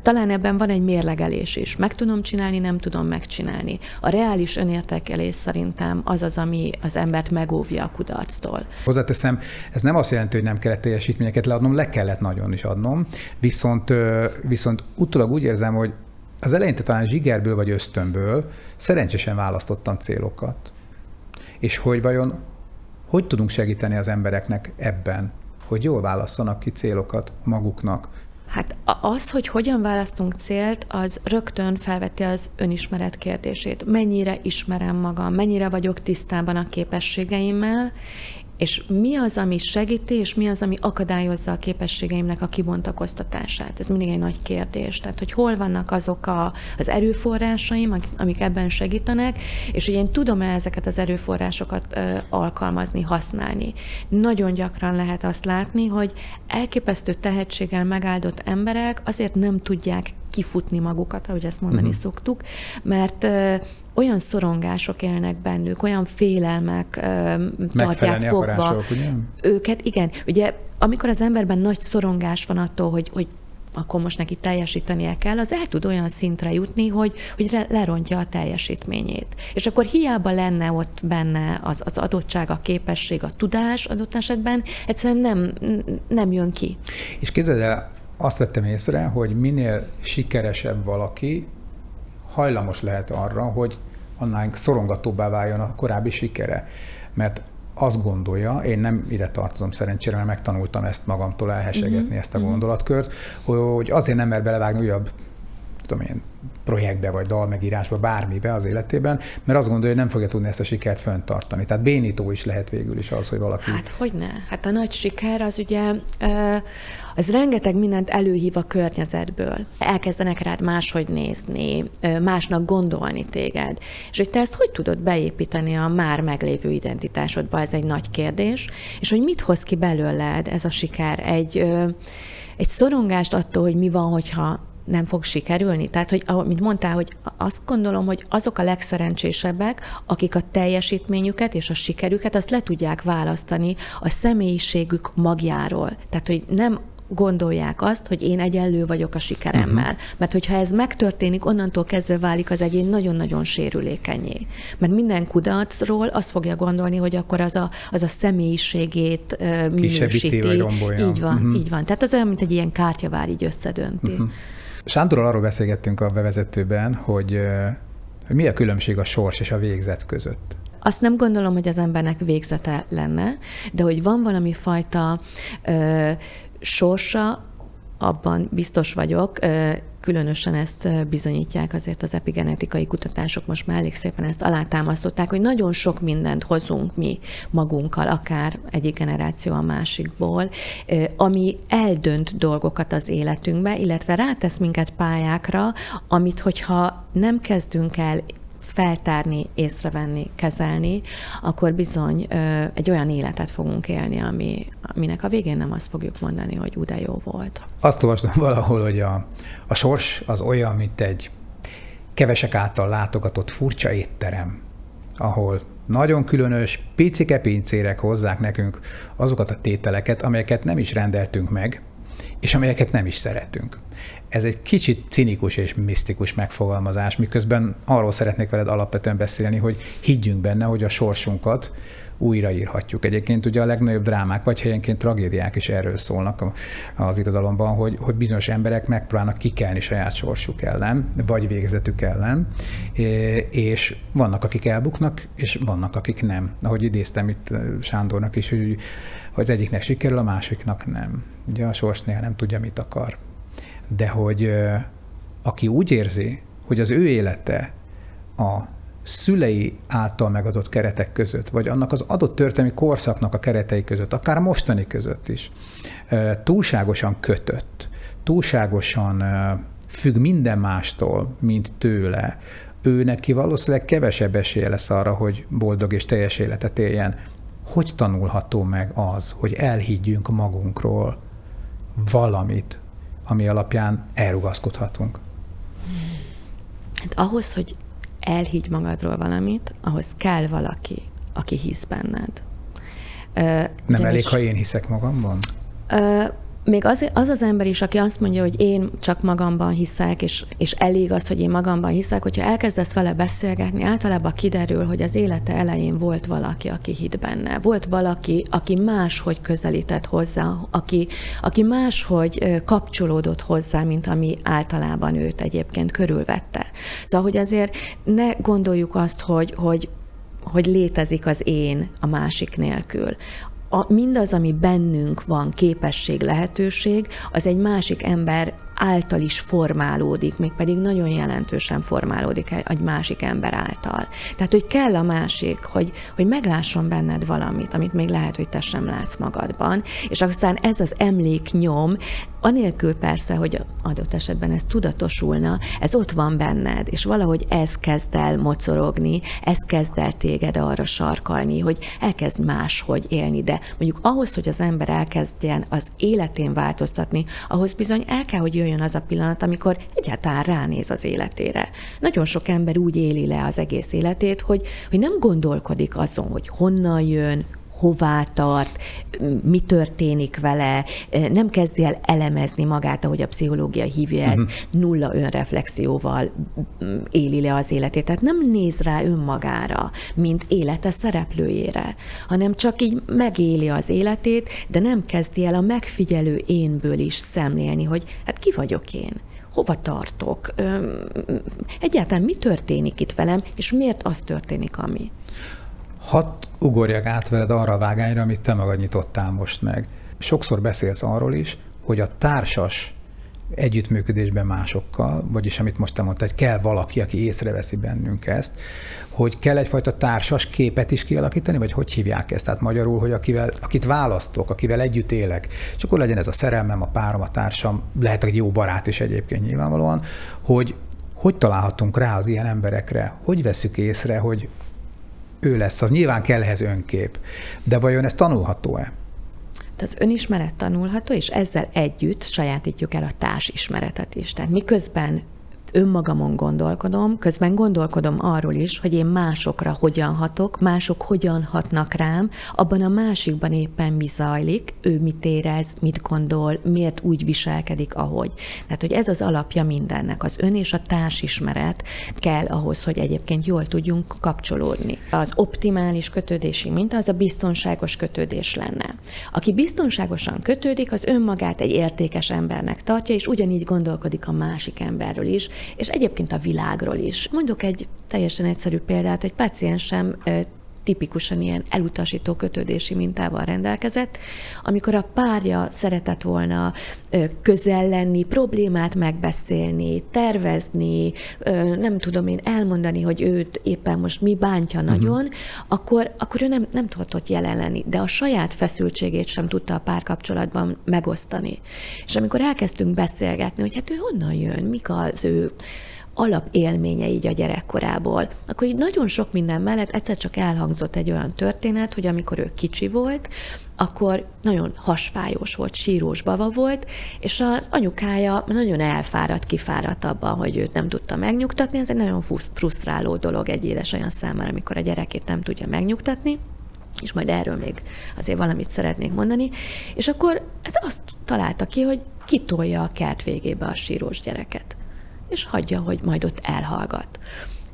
talán ebben van egy mérlegelés is. Meg tudom csinálni, nem tudom megcsinálni. A reális önértékelés szerintem az az, ami az embert megóvja a kudarctól. Hozzáteszem, ez nem azt jelenti, hogy nem kellett teljesítményeket leadnom, le kellett nagyon is adnom, viszont, viszont utólag úgy érzem, hogy az eleinte talán zsigerből vagy ösztönből szerencsésen választottam célokat. És hogy vajon hogy tudunk segíteni az embereknek ebben? Hogy jól válasszanak ki célokat maguknak. Hát az, hogy hogyan választunk célt, az rögtön felveti az önismeret kérdését. Mennyire ismerem magam, mennyire vagyok tisztában a képességeimmel, és mi az, ami segíti, és mi az, ami akadályozza a képességeimnek a kibontakoztatását? Ez mindig egy nagy kérdés. Tehát, hogy hol vannak azok a, az erőforrásaim, amik ebben segítenek, és hogy én tudom-e ezeket az erőforrásokat ö, alkalmazni, használni. Nagyon gyakran lehet azt látni, hogy elképesztő tehetséggel megáldott emberek azért nem tudják kifutni magukat, ahogy ezt mondani uh-huh. szoktuk, mert olyan szorongások élnek bennük, olyan félelmek tartják fogva ugye? őket. Igen, ugye amikor az emberben nagy szorongás van attól, hogy, hogy akkor most neki teljesítenie kell, az el tud olyan szintre jutni, hogy, hogy lerontja a teljesítményét. És akkor hiába lenne ott benne az, az adottság, a képesség, a tudás adott esetben, egyszerűen nem, nem jön ki. És képzeld el, azt vettem észre, hogy minél sikeresebb valaki, hajlamos lehet arra, hogy annál szorongatóbbá váljon a korábbi sikere. Mert azt gondolja, én nem ide tartozom szerencsére, mert megtanultam ezt magamtól elhesegetni, uh-huh. ezt a mhm. gondolatkört, hogy azért nem mer belevágni újabb tudom én, projektbe, vagy dalmegírásba, bármibe az életében, mert azt gondolja, hogy nem fogja tudni ezt a sikert föntartani. Tehát bénító is lehet végül is az, hogy valaki... Hát hogy ne? Hát a nagy siker az ugye, az rengeteg mindent előhív a környezetből. Elkezdenek rád máshogy nézni, másnak gondolni téged. És hogy te ezt hogy tudod beépíteni a már meglévő identitásodba, ez egy nagy kérdés, és hogy mit hoz ki belőled ez a siker? Egy, egy szorongást attól, hogy mi van, hogyha nem fog sikerülni. Tehát, hogy mint mondtál, hogy azt gondolom, hogy azok a legszerencsésebbek, akik a teljesítményüket és a sikerüket azt le tudják választani a személyiségük magjáról. Tehát, hogy nem gondolják azt, hogy én egyenlő vagyok a sikeremmel. Uh-huh. Mert hogyha ez megtörténik, onnantól kezdve válik az egyén nagyon-nagyon sérülékenyé. Mert minden kudarcról azt fogja gondolni, hogy akkor az a, az a személyiségét uh, minősíti. Így van, uh-huh. így van. Tehát az olyan, mint egy ilyen kártyavár így összedönti. Uh-huh. Sándorral arról beszélgettünk a bevezetőben, hogy, hogy mi a különbség a sors és a végzet között. Azt nem gondolom, hogy az embernek végzete lenne, de hogy van valami fajta ö, sorsa, abban biztos vagyok, különösen ezt bizonyítják azért az epigenetikai kutatások, most már elég szépen ezt alátámasztották, hogy nagyon sok mindent hozunk mi magunkkal, akár egyik generáció a másikból, ami eldönt dolgokat az életünkbe, illetve rátesz minket pályákra, amit hogyha nem kezdünk el feltárni, észrevenni, kezelni, akkor bizony egy olyan életet fogunk élni, ami, aminek a végén nem azt fogjuk mondani, hogy úgy jó volt. Azt olvastam valahol, hogy a, a sors az olyan, mint egy kevesek által látogatott furcsa étterem, ahol nagyon különös, picike pincérek hozzák nekünk azokat a tételeket, amelyeket nem is rendeltünk meg, és amelyeket nem is szeretünk. Ez egy kicsit cinikus és misztikus megfogalmazás, miközben arról szeretnék veled alapvetően beszélni, hogy higgyünk benne, hogy a sorsunkat újraírhatjuk. Egyébként ugye a legnagyobb drámák, vagy helyenként tragédiák is erről szólnak az irodalomban, hogy, hogy bizonyos emberek megpróbálnak kikelni saját sorsuk ellen, vagy végzetük ellen, és vannak, akik elbuknak, és vannak, akik nem. Ahogy idéztem itt Sándornak is, hogy, hogy az egyiknek sikerül, a másiknak nem. Ugye a sors néha nem tudja, mit akar de hogy aki úgy érzi, hogy az ő élete a szülei által megadott keretek között, vagy annak az adott történelmi korszaknak a keretei között, akár mostani között is, túlságosan kötött, túlságosan függ minden mástól, mint tőle, ő neki valószínűleg kevesebb esélye lesz arra, hogy boldog és teljes életet éljen. Hogy tanulható meg az, hogy elhiggyünk magunkról valamit, ami alapján elrugaszkodhatunk. Hát ahhoz, hogy elhiggy magadról valamit, ahhoz kell valaki, aki hisz benned. Nem Ugyanis, elég, ha én hiszek magamban? Még az, az az ember is, aki azt mondja, hogy én csak magamban hiszek, és, és elég az, hogy én magamban hiszek, hogyha elkezdesz vele beszélgetni, általában kiderül, hogy az élete elején volt valaki, aki hit benne. Volt valaki, aki máshogy közelített hozzá, aki, aki máshogy kapcsolódott hozzá, mint ami általában őt egyébként körülvette. Szóval, hogy azért ne gondoljuk azt, hogy, hogy hogy létezik az én a másik nélkül a, mindaz, ami bennünk van, képesség, lehetőség, az egy másik ember által is formálódik, mégpedig nagyon jelentősen formálódik egy másik ember által. Tehát, hogy kell a másik, hogy, hogy meglásson benned valamit, amit még lehet, hogy te sem látsz magadban, és aztán ez az emléknyom, anélkül persze, hogy adott esetben ez tudatosulna, ez ott van benned, és valahogy ez kezd el mocorogni, ez kezd el téged arra sarkalni, hogy elkezd máshogy élni, de mondjuk ahhoz, hogy az ember elkezdjen az életén változtatni, ahhoz bizony el kell, hogy jöjjön az a pillanat, amikor egyáltalán ránéz az életére. Nagyon sok ember úgy éli le az egész életét, hogy, hogy nem gondolkodik azon, hogy honnan jön, hová tart, mi történik vele, nem kezdi el elemezni magát, ahogy a pszichológia hívja ezt, uh-huh. nulla önreflexióval éli le az életét. Tehát nem néz rá önmagára, mint élete szereplőjére, hanem csak így megéli az életét, de nem kezdi el a megfigyelő énből is szemlélni, hogy hát ki vagyok én, hova tartok, egyáltalán mi történik itt velem, és miért az történik, ami. Hadd ugorjak át veled arra a vágányra, amit te magad nyitottál most meg. Sokszor beszélsz arról is, hogy a társas együttműködésben másokkal, vagyis amit most te mondtad, hogy kell valaki, aki észreveszi bennünk ezt, hogy kell egyfajta társas képet is kialakítani, vagy hogy hívják ezt? Tehát magyarul, hogy akivel, akit választok, akivel együtt élek, és akkor legyen ez a szerelmem, a párom, a társam, lehet egy jó barát is egyébként nyilvánvalóan, hogy hogy találhatunk rá az ilyen emberekre? Hogy veszük észre, hogy ő lesz, az nyilván kell ehhez önkép. De vajon ez tanulható-e? az önismeret tanulható, és ezzel együtt sajátítjuk el a társismeretet is. Tehát miközben önmagamon gondolkodom, közben gondolkodom arról is, hogy én másokra hogyan hatok, mások hogyan hatnak rám, abban a másikban éppen mi zajlik, ő mit érez, mit gondol, miért úgy viselkedik, ahogy. Tehát, hogy ez az alapja mindennek. Az ön és a társismeret kell ahhoz, hogy egyébként jól tudjunk kapcsolódni. Az optimális kötődési minta az a biztonságos kötődés lenne. Aki biztonságosan kötődik, az önmagát egy értékes embernek tartja, és ugyanígy gondolkodik a másik emberről is, és egyébként a világról is. Mondok egy teljesen egyszerű példát, egy paciensem tipikusan ilyen elutasító kötődési mintával rendelkezett, amikor a párja szeretett volna közel lenni, problémát megbeszélni, tervezni, nem tudom én elmondani, hogy őt éppen most mi bántja uh-huh. nagyon, akkor, akkor ő nem, nem tudott jelen lenni, de a saját feszültségét sem tudta a párkapcsolatban megosztani. És amikor elkezdtünk beszélgetni, hogy hát ő honnan jön, mik az ő alapélménye így a gyerekkorából, akkor így nagyon sok minden mellett egyszer csak elhangzott egy olyan történet, hogy amikor ő kicsi volt, akkor nagyon hasfájós volt, sírós bava volt, és az anyukája nagyon elfáradt, kifáradt abban, hogy őt nem tudta megnyugtatni. Ez egy nagyon frusztráló dolog egy édesanyja számára, amikor a gyerekét nem tudja megnyugtatni. És majd erről még azért valamit szeretnék mondani, és akkor hát azt találta ki, hogy kitolja a kert végébe a sírós gyereket és hagyja, hogy majd ott elhallgat.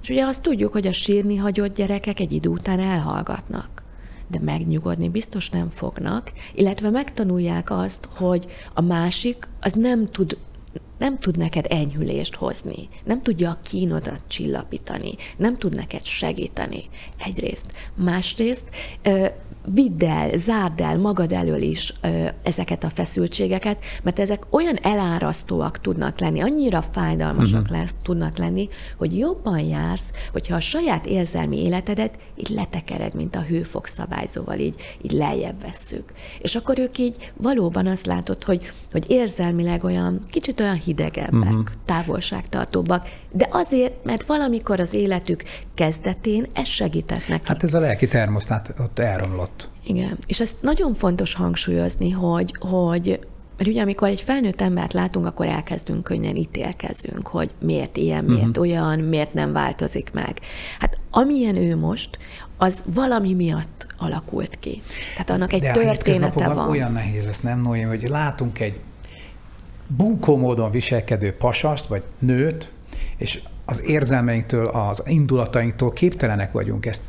És ugye azt tudjuk, hogy a sírni hagyott gyerekek egy idő után elhallgatnak de megnyugodni biztos nem fognak, illetve megtanulják azt, hogy a másik az nem tud nem tud neked enyhülést hozni, nem tudja a kínodat csillapítani, nem tud neked segíteni. Egyrészt. Másrészt vidd el, zárd el magad elől is ö, ezeket a feszültségeket, mert ezek olyan elárasztóak tudnak lenni, annyira fájdalmasak uh-huh. lesz, tudnak lenni, hogy jobban jársz, hogyha a saját érzelmi életedet így letekered, mint a hőfok szabályzóval, így, így lejjebb vesszük. És akkor ők így valóban azt látod, hogy, hogy érzelmileg olyan, kicsit olyan hidegebbek, uh-huh. távolságtartóbbak, de azért, mert valamikor az életük kezdetén ez segített nekik. Hát ez a lelki termosztát ott elromlott. Igen, és ezt nagyon fontos hangsúlyozni, hogy, hogy mert ugye amikor egy felnőtt embert látunk, akkor elkezdünk könnyen ítélkezünk, hogy miért ilyen, miért uh-huh. olyan, miért nem változik meg. Hát amilyen ő most, az valami miatt alakult ki. Tehát annak egy De története van. olyan nehéz ezt nem Noé, hogy látunk egy bunkó módon viselkedő pasast, vagy nőt, és az érzelmeinktől, az indulatainktól képtelenek vagyunk ezt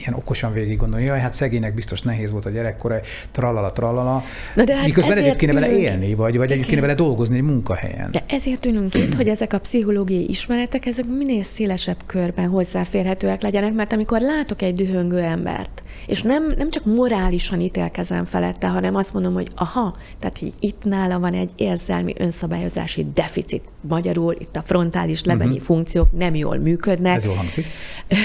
ilyen okosan végig gondolni, jaj, hát szegénynek biztos nehéz volt a gyerekkora, tralala, tralala. Na de hát Miközben együtt kéne vele élni, vagy, vagy együtt kéne vele dolgozni egy munkahelyen. De ezért ülünk itt, hogy ezek a pszichológiai ismeretek, ezek minél szélesebb körben hozzáférhetőek legyenek, mert amikor látok egy dühöngő embert, és nem, nem csak morálisan ítélkezem felette, hanem azt mondom, hogy aha, tehát hogy itt nála van egy érzelmi önszabályozási deficit. Magyarul itt a frontális lebeni uh-huh. funkciók nem jól működnek. Ez jól hangzik.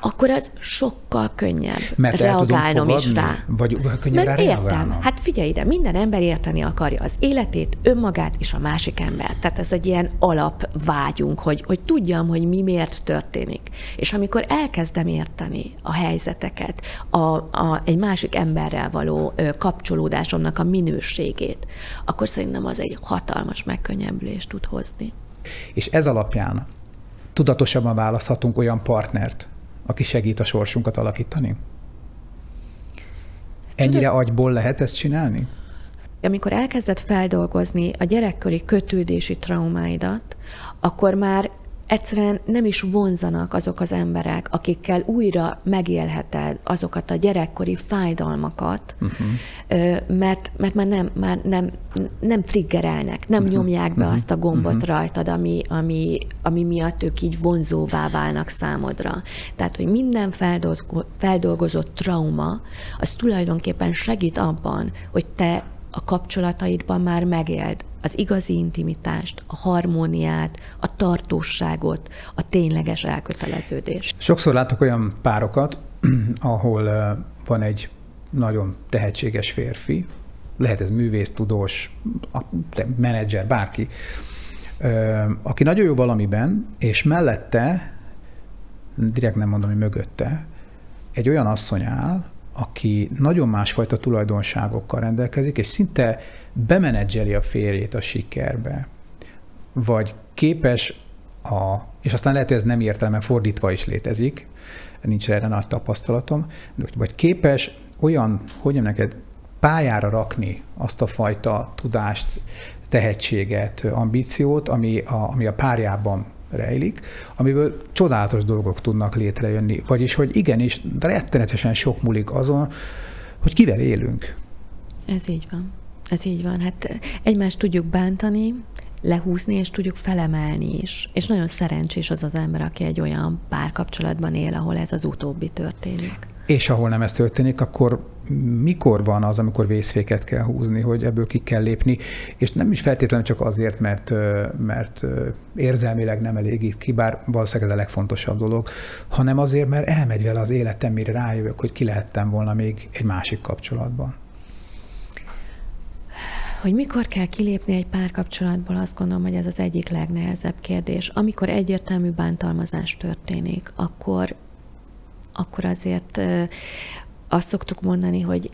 akkor az sokkal könnyebb Mert reagálnom is rá. Vagy könnyebb rá Mert értem. reagálnom? Hát figyelj ide, minden ember érteni akarja az életét, önmagát és a másik embert. Tehát ez egy ilyen alapvágyunk, hogy, hogy tudjam, hogy mi miért történik. És amikor elkezdem érteni a helyzeteket, a, a, egy másik emberrel való kapcsolódásomnak a minőségét, akkor szerintem az egy hatalmas megkönnyebbülést tud hozni. És ez alapján tudatosabban választhatunk olyan partnert, aki segít a sorsunkat alakítani? Ennyire agyból lehet ezt csinálni? amikor elkezded feldolgozni a gyerekkori kötődési traumáidat, akkor már egyszerűen nem is vonzanak azok az emberek, akikkel újra megélheted azokat a gyerekkori fájdalmakat, uh-huh. mert, mert már, nem, már nem, nem triggerelnek, nem uh-huh. nyomják be uh-huh. azt a gombot uh-huh. rajtad, ami, ami, ami miatt ők így vonzóvá válnak számodra. Tehát, hogy minden feldolgo- feldolgozott trauma, az tulajdonképpen segít abban, hogy te a kapcsolataidban már megéld az igazi intimitást, a harmóniát, a tartóságot, a tényleges elköteleződést. Sokszor látok olyan párokat, ahol van egy nagyon tehetséges férfi, lehet ez művész, tudós, menedzser, bárki, aki nagyon jó valamiben, és mellette, direkt nem mondom, hogy mögötte, egy olyan asszony áll, aki nagyon másfajta tulajdonságokkal rendelkezik, és szinte bemenedzseli a férjét a sikerbe, vagy képes a, és aztán lehet, hogy ez nem értelme fordítva is létezik, nincs erre nagy tapasztalatom, vagy képes olyan, hogy neked pályára rakni azt a fajta tudást, tehetséget, ambíciót, ami a, ami a párjában rejlik, amiből csodálatos dolgok tudnak létrejönni. Vagyis, hogy igenis, rettenetesen sok múlik azon, hogy kivel élünk. Ez így van. Ez így van. Hát egymást tudjuk bántani, lehúzni, és tudjuk felemelni is. És nagyon szerencsés az az ember, aki egy olyan párkapcsolatban él, ahol ez az utóbbi történik. És ahol nem ez történik, akkor mikor van az, amikor vészféket kell húzni, hogy ebből ki kell lépni, és nem is feltétlenül csak azért, mert, mert érzelmileg nem elégít ki, bár valószínűleg ez a legfontosabb dolog, hanem azért, mert elmegy vele az életem, mire rájövök, hogy ki lehettem volna még egy másik kapcsolatban. Hogy mikor kell kilépni egy párkapcsolatból, azt gondolom, hogy ez az egyik legnehezebb kérdés. Amikor egyértelmű bántalmazás történik, akkor, akkor azért azt szoktuk mondani, hogy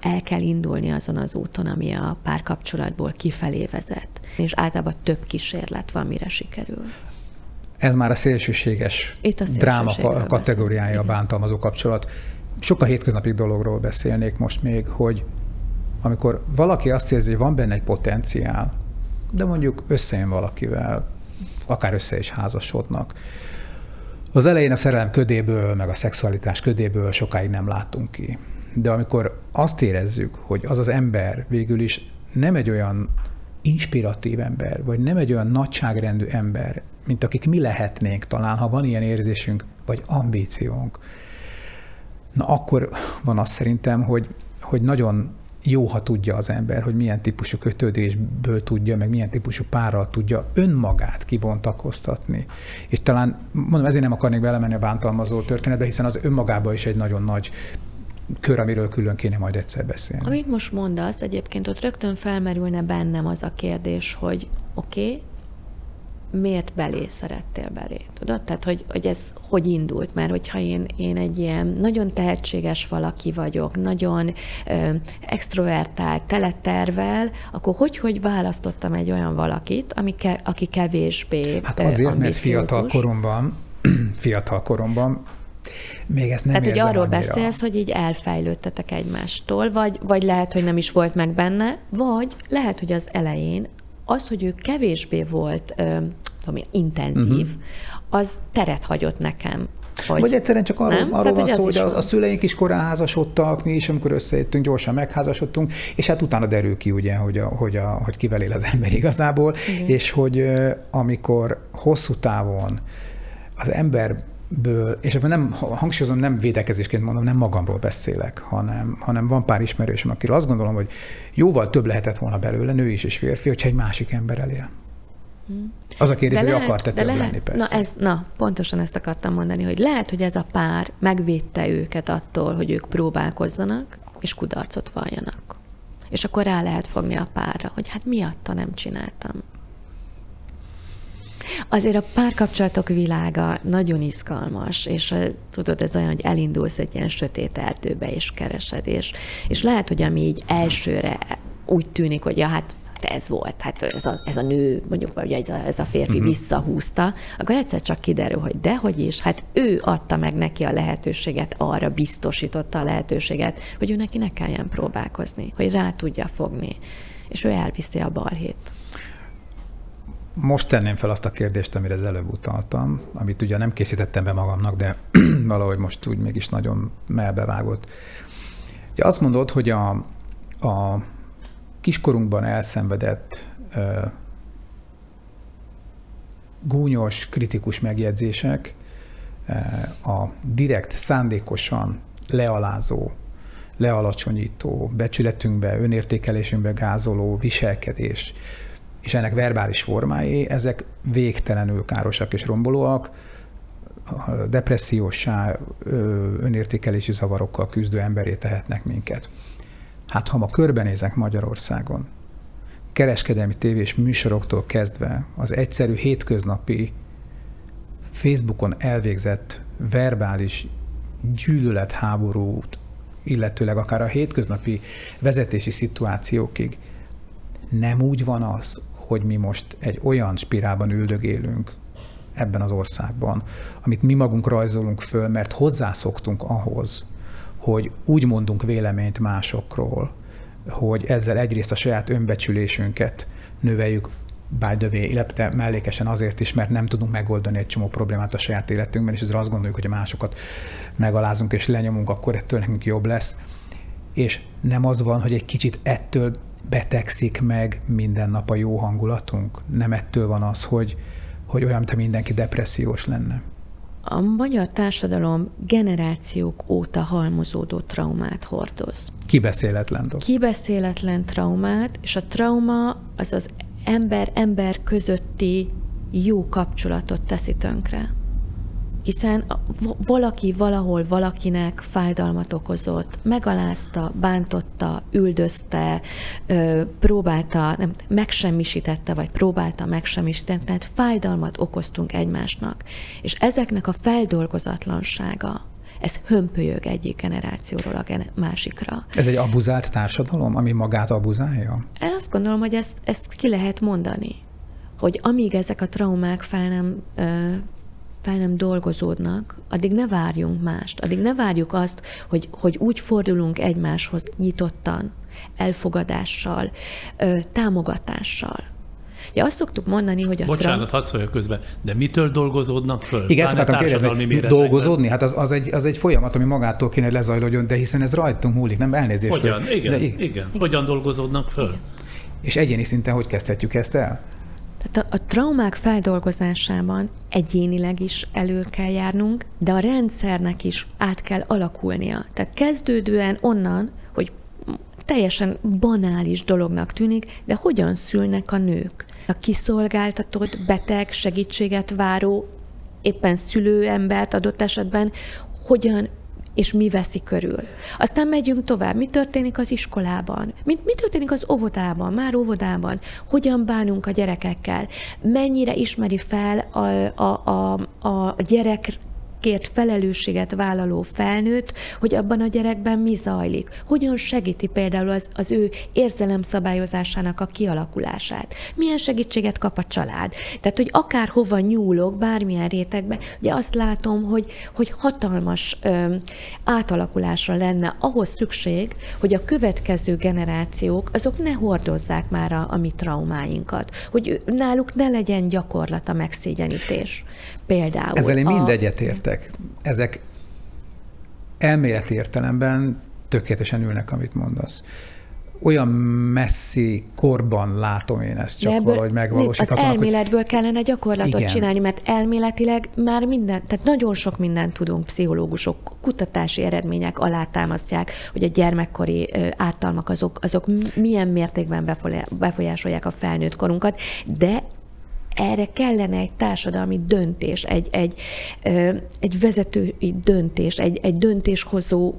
el kell indulni azon az úton, ami a párkapcsolatból kifelé vezet. És általában több kísérlet van, mire sikerül. Ez már a szélsőséges, Itt a dráma kategóriája a bántalmazó kapcsolat. Sokkal hétköznapi dologról beszélnék most még, hogy amikor valaki azt érzi, hogy van benne egy potenciál, de mondjuk összejön valakivel, akár össze is házasodnak, az elején a szerelem ködéből, meg a szexualitás ködéből sokáig nem látunk ki. De amikor azt érezzük, hogy az az ember végül is nem egy olyan inspiratív ember, vagy nem egy olyan nagyságrendű ember, mint akik mi lehetnénk talán, ha van ilyen érzésünk, vagy ambíciónk, na akkor van az szerintem, hogy, hogy nagyon jó, ha tudja az ember, hogy milyen típusú kötődésből tudja, meg milyen típusú párral tudja önmagát kibontakoztatni. És talán, mondom, ezért nem akarnék belemenni a bántalmazó történetbe, hiszen az önmagában is egy nagyon nagy kör, amiről külön kéne majd egyszer beszélni. Amit most mondasz, egyébként ott rögtön felmerülne bennem az a kérdés, hogy oké, okay, miért belé szerettél belé? Tudod? Tehát, hogy, hogy ez hogy indult? Mert hogyha én, én egy ilyen nagyon tehetséges valaki vagyok, nagyon ö, extrovertált, teletervel, akkor hogy, hogy választottam egy olyan valakit, ami ke, aki kevésbé Hát azért, mert fiatal koromban, fiatal koromban még ezt nem Tehát, hogy arról annyira. beszélsz, hogy így elfejlődtetek egymástól, vagy, vagy lehet, hogy nem is volt meg benne, vagy lehet, hogy az elején az, hogy ő kevésbé volt tudom, intenzív, uh-huh. az teret hagyott nekem Hogy... Vagy egyszerűen csak arról, nem? arról van szó, hogy a, a szüleink is korán házasodtak, mi is, amikor összejöttünk, gyorsan megházasodtunk, és hát utána derül ki, ugye, hogy, a, hogy, a, hogy kivel él az ember igazából, Igen. és hogy amikor hosszú távon az ember ből, és ebben nem, hangsúlyozom, nem védekezésként mondom, nem magamról beszélek, hanem, hanem van pár ismerősöm, akiről azt gondolom, hogy jóval több lehetett volna belőle, nő is és férfi, hogyha egy másik ember elél. Hmm. Az a kérdés, de hogy akart-e több lehet, lenni, persze. Na, ez, na, pontosan ezt akartam mondani, hogy lehet, hogy ez a pár megvédte őket attól, hogy ők próbálkozzanak, és kudarcot valljanak. És akkor rá lehet fogni a párra, hogy hát miatta nem csináltam. Azért a párkapcsolatok világa nagyon izgalmas, és tudod, ez olyan, hogy elindulsz egy ilyen sötét erdőbe, és keresed, és, és lehet, hogy ami így elsőre úgy tűnik, hogy ja, hát ez volt, hát ez a, ez a nő, mondjuk, vagy ez a, ez a férfi uh-huh. visszahúzta, akkor egyszer csak kiderül, hogy dehogy is, hát ő adta meg neki a lehetőséget, arra biztosította a lehetőséget, hogy ő neki ne kelljen próbálkozni, hogy rá tudja fogni, és ő elviszi a balhét. Most tenném fel azt a kérdést, amire az előbb utaltam, amit ugye nem készítettem be magamnak, de valahogy most úgy mégis nagyon melbevágott. Ugye azt mondod, hogy a, a kiskorunkban elszenvedett ö, gúnyos, kritikus megjegyzések, a direkt, szándékosan lealázó, lealacsonyító, becsületünkbe, önértékelésünkbe gázoló viselkedés, és ennek verbális formái, ezek végtelenül károsak és rombolóak, depressziósá, önértékelési zavarokkal küzdő emberé tehetnek minket. Hát ha ma körbenézek Magyarországon, kereskedelmi tévés műsoroktól kezdve az egyszerű hétköznapi Facebookon elvégzett verbális gyűlöletháborút, illetőleg akár a hétköznapi vezetési szituációkig, nem úgy van az, hogy mi most egy olyan spirálban üldögélünk ebben az országban, amit mi magunk rajzolunk föl, mert hozzászoktunk ahhoz, hogy úgy mondunk véleményt másokról, hogy ezzel egyrészt a saját önbecsülésünket növeljük, by the way, illetve mellékesen azért is, mert nem tudunk megoldani egy csomó problémát a saját életünkben, és ezzel azt gondoljuk, hogy a másokat megalázunk és lenyomunk, akkor ettől nekünk jobb lesz. És nem az van, hogy egy kicsit ettől betegszik meg minden nap a jó hangulatunk. Nem ettől van az, hogy, hogy olyan, mint mindenki depressziós lenne. A magyar társadalom generációk óta halmozódó traumát hordoz. Kibeszéletlen dolog. Kibeszéletlen traumát, és a trauma az az ember-ember közötti jó kapcsolatot teszi tönkre hiszen valaki valahol valakinek fájdalmat okozott, megalázta, bántotta, üldözte, próbálta, nem, megsemmisítette, vagy próbálta megsemmisíteni, tehát fájdalmat okoztunk egymásnak. És ezeknek a feldolgozatlansága, ez hömpölyög egyik generációról a gen- másikra. Ez egy abuzált társadalom, ami magát abuzálja? Én azt gondolom, hogy ezt, ezt ki lehet mondani hogy amíg ezek a traumák fel nem fel nem dolgozódnak, addig ne várjunk mást, addig ne várjuk azt, hogy, hogy úgy fordulunk egymáshoz nyitottan, elfogadással, támogatással. Ugye azt szoktuk mondani, hogy a Bocsánat, hadd szóljak közben, de mitől dolgozódnak föl? Igen, ezt akartam kérdezni, dolgozódni? Hát az, az, egy, az egy folyamat, ami magától kéne, hogy lezajlódjon, de hiszen ez rajtunk múlik, nem elnézést. Hogyan? Föl. Igen, de, igen. igen. Hogyan dolgozódnak föl? Igen. És egyéni szinten hogy kezdhetjük ezt el? Tehát a, a traumák feldolgozásában egyénileg is elő kell járnunk, de a rendszernek is át kell alakulnia. Tehát kezdődően onnan, hogy teljesen banális dolognak tűnik, de hogyan szülnek a nők? A kiszolgáltatott, beteg, segítséget váró, éppen szülőembert adott esetben, hogyan és mi veszi körül. Aztán megyünk tovább. Mi történik az iskolában? Mi, mi történik az óvodában, már óvodában? Hogyan bánunk a gyerekekkel? Mennyire ismeri fel a, a, a, a gyerek kért felelősséget vállaló felnőtt, hogy abban a gyerekben mi zajlik. Hogyan segíti például az, az ő érzelemszabályozásának a kialakulását. Milyen segítséget kap a család. Tehát, hogy akár hova nyúlok, bármilyen rétegbe, ugye azt látom, hogy, hogy hatalmas ö, átalakulásra lenne ahhoz szükség, hogy a következő generációk azok ne hordozzák már a, a mi traumáinkat. Hogy náluk ne legyen gyakorlat a megszégyenítés. Például. Ezzel én mind egyetértek ezek elméleti értelemben tökéletesen ülnek, amit mondasz olyan messzi korban látom én ezt, csak ebből, valahogy megvalósíthatónak. Az elméletből hogy... kellene gyakorlatot Igen. csinálni, mert elméletileg már minden, tehát nagyon sok mindent tudunk, pszichológusok, kutatási eredmények alátámasztják, hogy a gyermekkori ártalmak azok, azok milyen mértékben befolyásolják a felnőtt korunkat, de erre kellene egy társadalmi döntés, egy, egy, egy vezetői döntés, egy, egy döntéshozó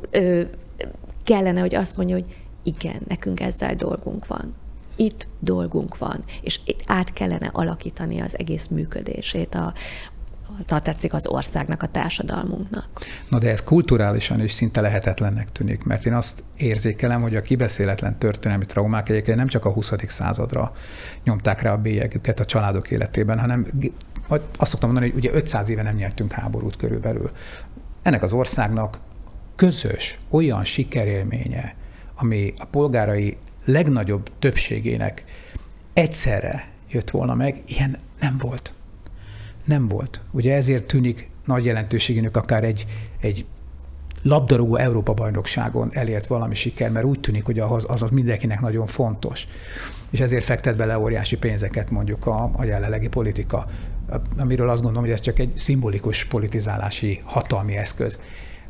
kellene, hogy azt mondja, hogy igen, nekünk ezzel dolgunk van. Itt dolgunk van, és át kellene alakítani az egész működését a, ha tetszik az országnak, a társadalmunknak. Na de ez kulturálisan is szinte lehetetlennek tűnik, mert én azt érzékelem, hogy a kibeszéletlen történelmi traumák egyébként nem csak a 20. századra nyomták rá a bélyegüket a családok életében, hanem azt szoktam mondani, hogy ugye 500 éve nem nyertünk háborút körülbelül. Ennek az országnak közös olyan sikerélménye, ami a polgárai legnagyobb többségének egyszerre jött volna meg, ilyen nem volt. Nem volt. Ugye ezért tűnik nagy jelentőségének akár egy, egy labdarúgó Európa-bajnokságon elért valami siker, mert úgy tűnik, hogy az, az mindenkinek nagyon fontos. És ezért fektet bele óriási pénzeket mondjuk a, a jelenlegi politika, amiről azt gondolom, hogy ez csak egy szimbolikus politizálási hatalmi eszköz.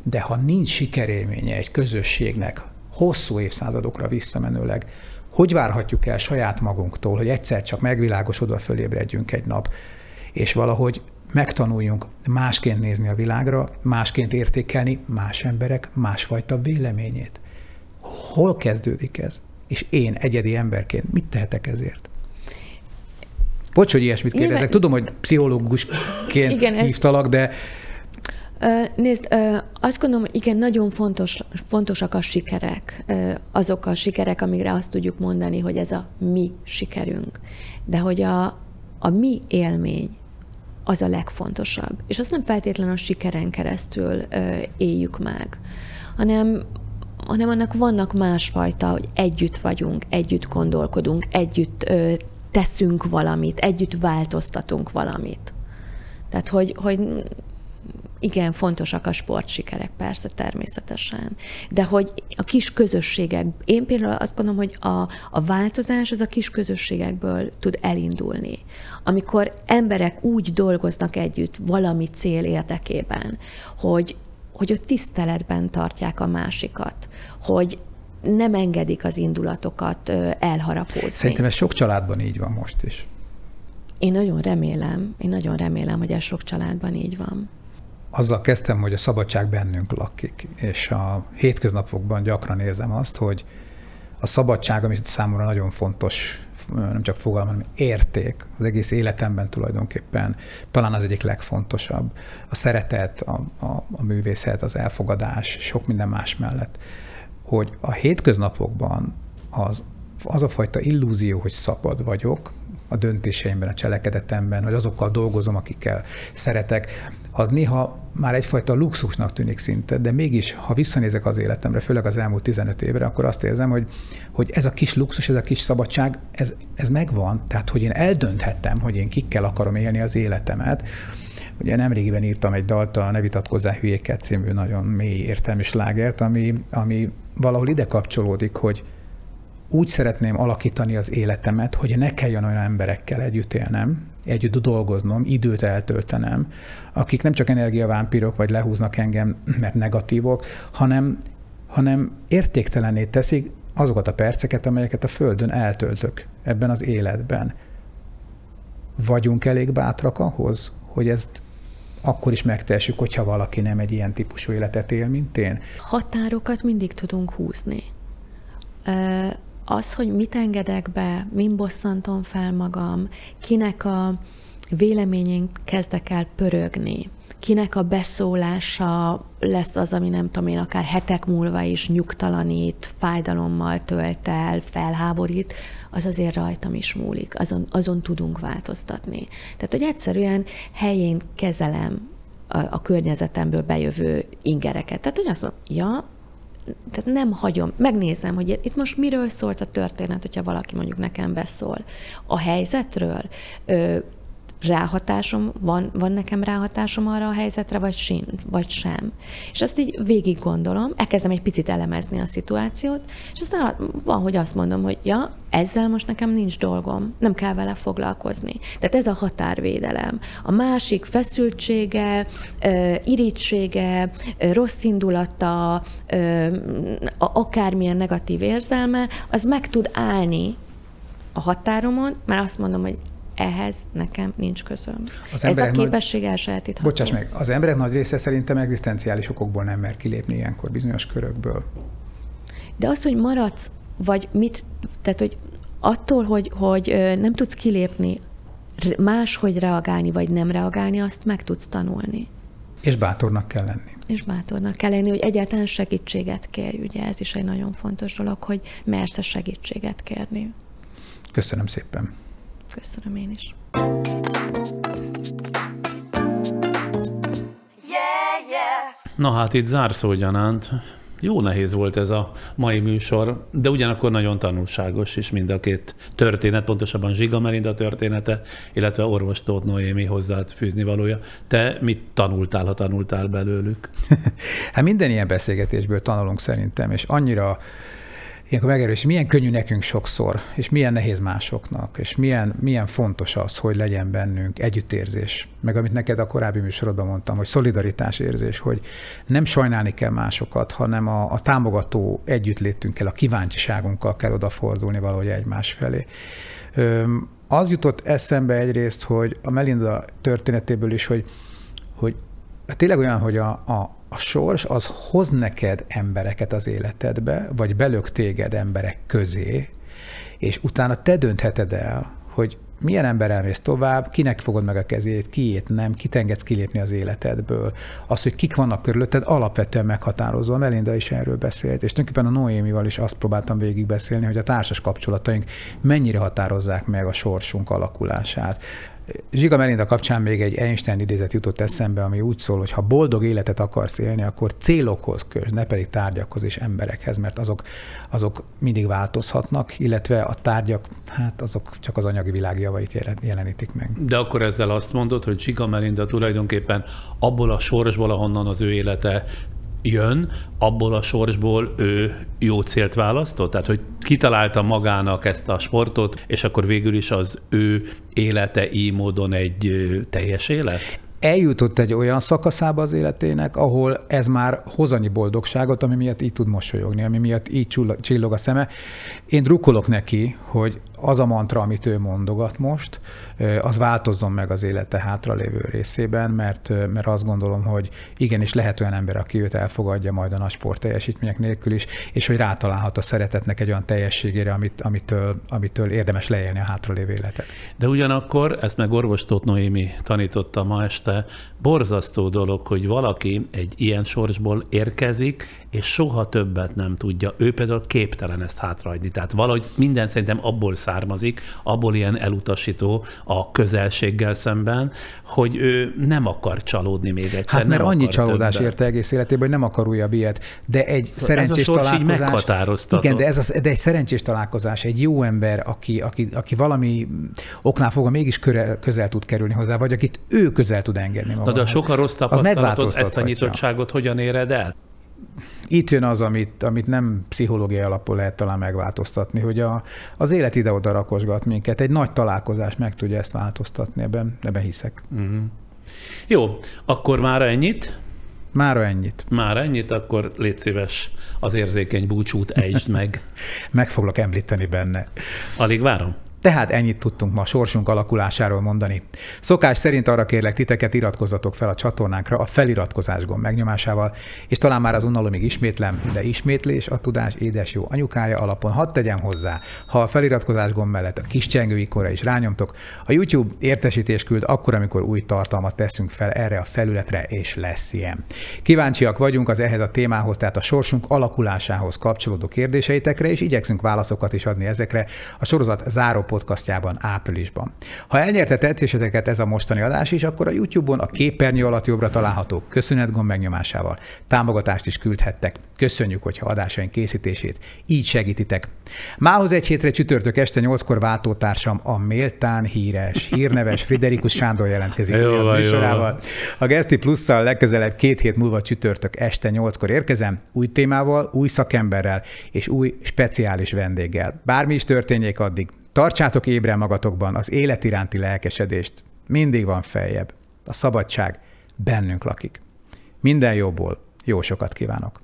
De ha nincs sikerélménye egy közösségnek, hosszú évszázadokra visszamenőleg, hogy várhatjuk el saját magunktól, hogy egyszer csak megvilágosodva fölébredjünk egy nap, és valahogy megtanuljunk másként nézni a világra, másként értékelni más emberek másfajta véleményét. Hol kezdődik ez? És én egyedi emberként mit tehetek ezért? Bocs, hogy ilyesmit kérdezek. Tudom, hogy pszichológusként Igen, hívtalak, ez... de Nézd, azt gondolom, hogy igen, nagyon fontos, fontosak a sikerek, azok a sikerek, amikre azt tudjuk mondani, hogy ez a mi sikerünk. De hogy a, a mi élmény az a legfontosabb. És azt nem feltétlenül a sikeren keresztül éljük meg, hanem hanem annak vannak másfajta, hogy együtt vagyunk, együtt gondolkodunk, együtt ö, teszünk valamit, együtt változtatunk valamit. Tehát, hogy, hogy igen, fontosak a sportsikerek, persze, természetesen. De hogy a kis közösségek, én például azt gondolom, hogy a, a változás az a kis közösségekből tud elindulni. Amikor emberek úgy dolgoznak együtt valami cél érdekében, hogy, hogy ott tiszteletben tartják a másikat, hogy nem engedik az indulatokat elharapózni. Szerintem ez sok családban így van most is. Én nagyon remélem, én nagyon remélem, hogy ez sok családban így van azzal kezdtem, hogy a szabadság bennünk lakik, és a hétköznapokban gyakran érzem azt, hogy a szabadság, ami számomra nagyon fontos, nem csak fogalom, hanem érték az egész életemben tulajdonképpen, talán az egyik legfontosabb. A szeretet, a, a, a művészet, az elfogadás, sok minden más mellett, hogy a hétköznapokban az, az a fajta illúzió, hogy szabad vagyok, a döntéseimben, a cselekedetemben, hogy azokkal dolgozom, akikkel szeretek, az néha már egyfajta luxusnak tűnik szinte, de mégis, ha visszanézek az életemre, főleg az elmúlt 15 évre, akkor azt érzem, hogy, hogy ez a kis luxus, ez a kis szabadság, ez, ez megvan. Tehát, hogy én eldönthettem, hogy én kikkel akarom élni az életemet. Ugye nemrégiben írtam egy dalt, a Ne vitatkozzál hülyéket című nagyon mély értelmi slágert, ami, ami valahol ide kapcsolódik, hogy, úgy szeretném alakítani az életemet, hogy ne kelljen olyan emberekkel együtt élnem, együtt dolgoznom, időt eltöltenem, akik nem csak energiavámpírok, vagy lehúznak engem, mert negatívok, hanem, hanem értéktelené teszik azokat a perceket, amelyeket a Földön eltöltök ebben az életben. Vagyunk elég bátrak ahhoz, hogy ezt akkor is megtessük, hogyha valaki nem egy ilyen típusú életet él, mint én? Határokat mindig tudunk húzni az, hogy mit engedek be, min bosszantom fel magam, kinek a véleményén kezdek el pörögni, kinek a beszólása lesz az, ami nem tudom én, akár hetek múlva is nyugtalanít, fájdalommal tölt el, felháborít, az azért rajtam is múlik, azon, azon tudunk változtatni. Tehát, hogy egyszerűen helyén kezelem a, a környezetemből bejövő ingereket. Tehát, hogy azt mondom, ja, tehát nem hagyom, megnézem, hogy itt most miről szólt a történet, hogyha valaki mondjuk nekem beszól. A helyzetről, ráhatásom, van, van nekem ráhatásom arra a helyzetre, vagy, sin, vagy sem. És azt így végig gondolom, elkezdem egy picit elemezni a szituációt, és aztán van, hogy azt mondom, hogy ja, ezzel most nekem nincs dolgom, nem kell vele foglalkozni. Tehát ez a határvédelem. A másik feszültsége, irítsége, rossz indulata, akármilyen negatív érzelme, az meg tud állni a határomon, mert azt mondom, hogy ehhez nekem nincs közöm. Az Ez a képesség nagy... elsajátítható. Bocsáss meg, az emberek nagy része szerintem egzisztenciális okokból nem mer kilépni ilyenkor bizonyos körökből. De az, hogy maradsz, vagy mit, tehát hogy attól, hogy, hogy nem tudsz kilépni, máshogy reagálni, vagy nem reagálni, azt meg tudsz tanulni. És bátornak kell lenni. És bátornak kell lenni, hogy egyáltalán segítséget kérj. Ugye ez is egy nagyon fontos dolog, hogy mersz a segítséget kérni. Köszönöm szépen. Köszönöm én is. Na hát itt zárszó gyanánt. Jó nehéz volt ez a mai műsor, de ugyanakkor nagyon tanulságos is mind a két történet, pontosabban Zsiga Melinda története, illetve orvos Tóth Noémi hozzád fűzni valója. Te mit tanultál, ha tanultál belőlük? hát minden ilyen beszélgetésből tanulunk szerintem, és annyira ilyenkor megerős, milyen könnyű nekünk sokszor, és milyen nehéz másoknak, és milyen, milyen fontos az, hogy legyen bennünk együttérzés. Meg amit neked a korábbi műsorodban mondtam, hogy szolidaritás érzés, hogy nem sajnálni kell másokat, hanem a, a támogató együttlétünkkel, a kíváncsiságunkkal kell odafordulni valahogy egymás felé. Az jutott eszembe egyrészt, hogy a Melinda történetéből is, hogy, hogy tényleg olyan, hogy a, a, a sors az hoz neked embereket az életedbe, vagy belök téged emberek közé, és utána te döntheted el, hogy milyen ember elmész tovább, kinek fogod meg a kezét, kiét nem, kit engedsz kilépni az életedből. Az, hogy kik vannak körülötted, alapvetően meghatározó. Melinda is erről beszélt, és tulajdonképpen a Noémival is azt próbáltam végigbeszélni, hogy a társas kapcsolataink mennyire határozzák meg a sorsunk alakulását. Zsiga Melinda kapcsán még egy Einstein idézet jutott eszembe, ami úgy szól, hogy ha boldog életet akarsz élni, akkor célokhoz köz, ne pedig tárgyakhoz és emberekhez, mert azok, azok mindig változhatnak, illetve a tárgyak, hát azok csak az anyagi világ javait jelenítik meg. De akkor ezzel azt mondod, hogy Zsiga Melinda tulajdonképpen abból a sorsból, ahonnan az ő élete jön, abból a sorsból ő jó célt választott? Tehát, hogy kitalálta magának ezt a sportot, és akkor végül is az ő élete így módon egy teljes élet? eljutott egy olyan szakaszába az életének, ahol ez már hoz annyi boldogságot, ami miatt így tud mosolyogni, ami miatt így csillog a szeme. Én drukkolok neki, hogy az a mantra, amit ő mondogat most, az változzon meg az élete hátralévő részében, mert, mert azt gondolom, hogy igenis lehet olyan ember, aki őt elfogadja majd a nagy sport teljesítmények nélkül is, és hogy rátalálhat a szeretetnek egy olyan teljességére, amit, amitől, amitől érdemes leélni a hátralévő életet. De ugyanakkor, ezt meg orvos Noémi tanította ma este, borzasztó dolog, hogy valaki egy ilyen sorsból érkezik, és soha többet nem tudja. Ő például képtelen ezt hátrahagyni. Tehát valahogy minden szerintem abból származik, abból ilyen elutasító a közelséggel szemben, hogy ő nem akar csalódni még egyszer. Hát mert annyi csalódás többet. érte egész életében, hogy nem akar újabb ilyet. De egy szóval szerencsés ez a találkozás. Igen, de, ez a, de egy szerencsés találkozás, egy jó ember, aki, aki, aki valami oknál fogva mégis közel, közel tud kerülni hozzá, vagy akit ő közel tud engedni magához. Na de a sokkal rossz tapasztalatod, ezt a nyitottságot hogyan éred el? Itt jön az, amit, amit nem pszichológiai alapon lehet talán megváltoztatni, hogy a, az élet ide-oda rakosgat minket. Egy nagy találkozás meg tudja ezt változtatni, ebben, ebben hiszek. Mm. Jó, akkor már ennyit. Mára ennyit. Már ennyit, akkor légy szíves, az érzékeny búcsút ejtsd meg. meg foglak említeni benne. Alig várom. Tehát ennyit tudtunk ma sorsunk alakulásáról mondani. Szokás szerint arra kérlek titeket, iratkozzatok fel a csatornánkra a feliratkozás gomb megnyomásával, és talán már az unalomig ismétlem, de ismétlés a tudás édes jó anyukája alapon hadd tegyem hozzá, ha a feliratkozás gomb mellett a kis csengő ikonra is rányomtok, a YouTube értesítés küld akkor, amikor új tartalmat teszünk fel erre a felületre, és lesz ilyen. Kíváncsiak vagyunk az ehhez a témához, tehát a sorsunk alakulásához kapcsolódó kérdéseitekre, és igyekszünk válaszokat is adni ezekre a sorozat záró podcastjában áprilisban. Ha elnyerte tetszéseteket ez a mostani adás is, akkor a YouTube-on a képernyő alatt jobbra található köszönetgomb megnyomásával támogatást is küldhettek. Köszönjük, hogyha adásaink készítését így segítitek. Mához egy hétre csütörtök este 8-kor váltótársam a méltán híres, hírneves Friderikus Sándor jelentkezik Jó jó van. A Geszti Plusszal legközelebb két hét múlva csütörtök este 8-kor érkezem, új témával, új szakemberrel és új speciális vendéggel. Bármi is történjék addig, tartsátok ébren magatokban az élet iránti lelkesedést. Mindig van feljebb. A szabadság bennünk lakik. Minden jóból, jó sokat kívánok!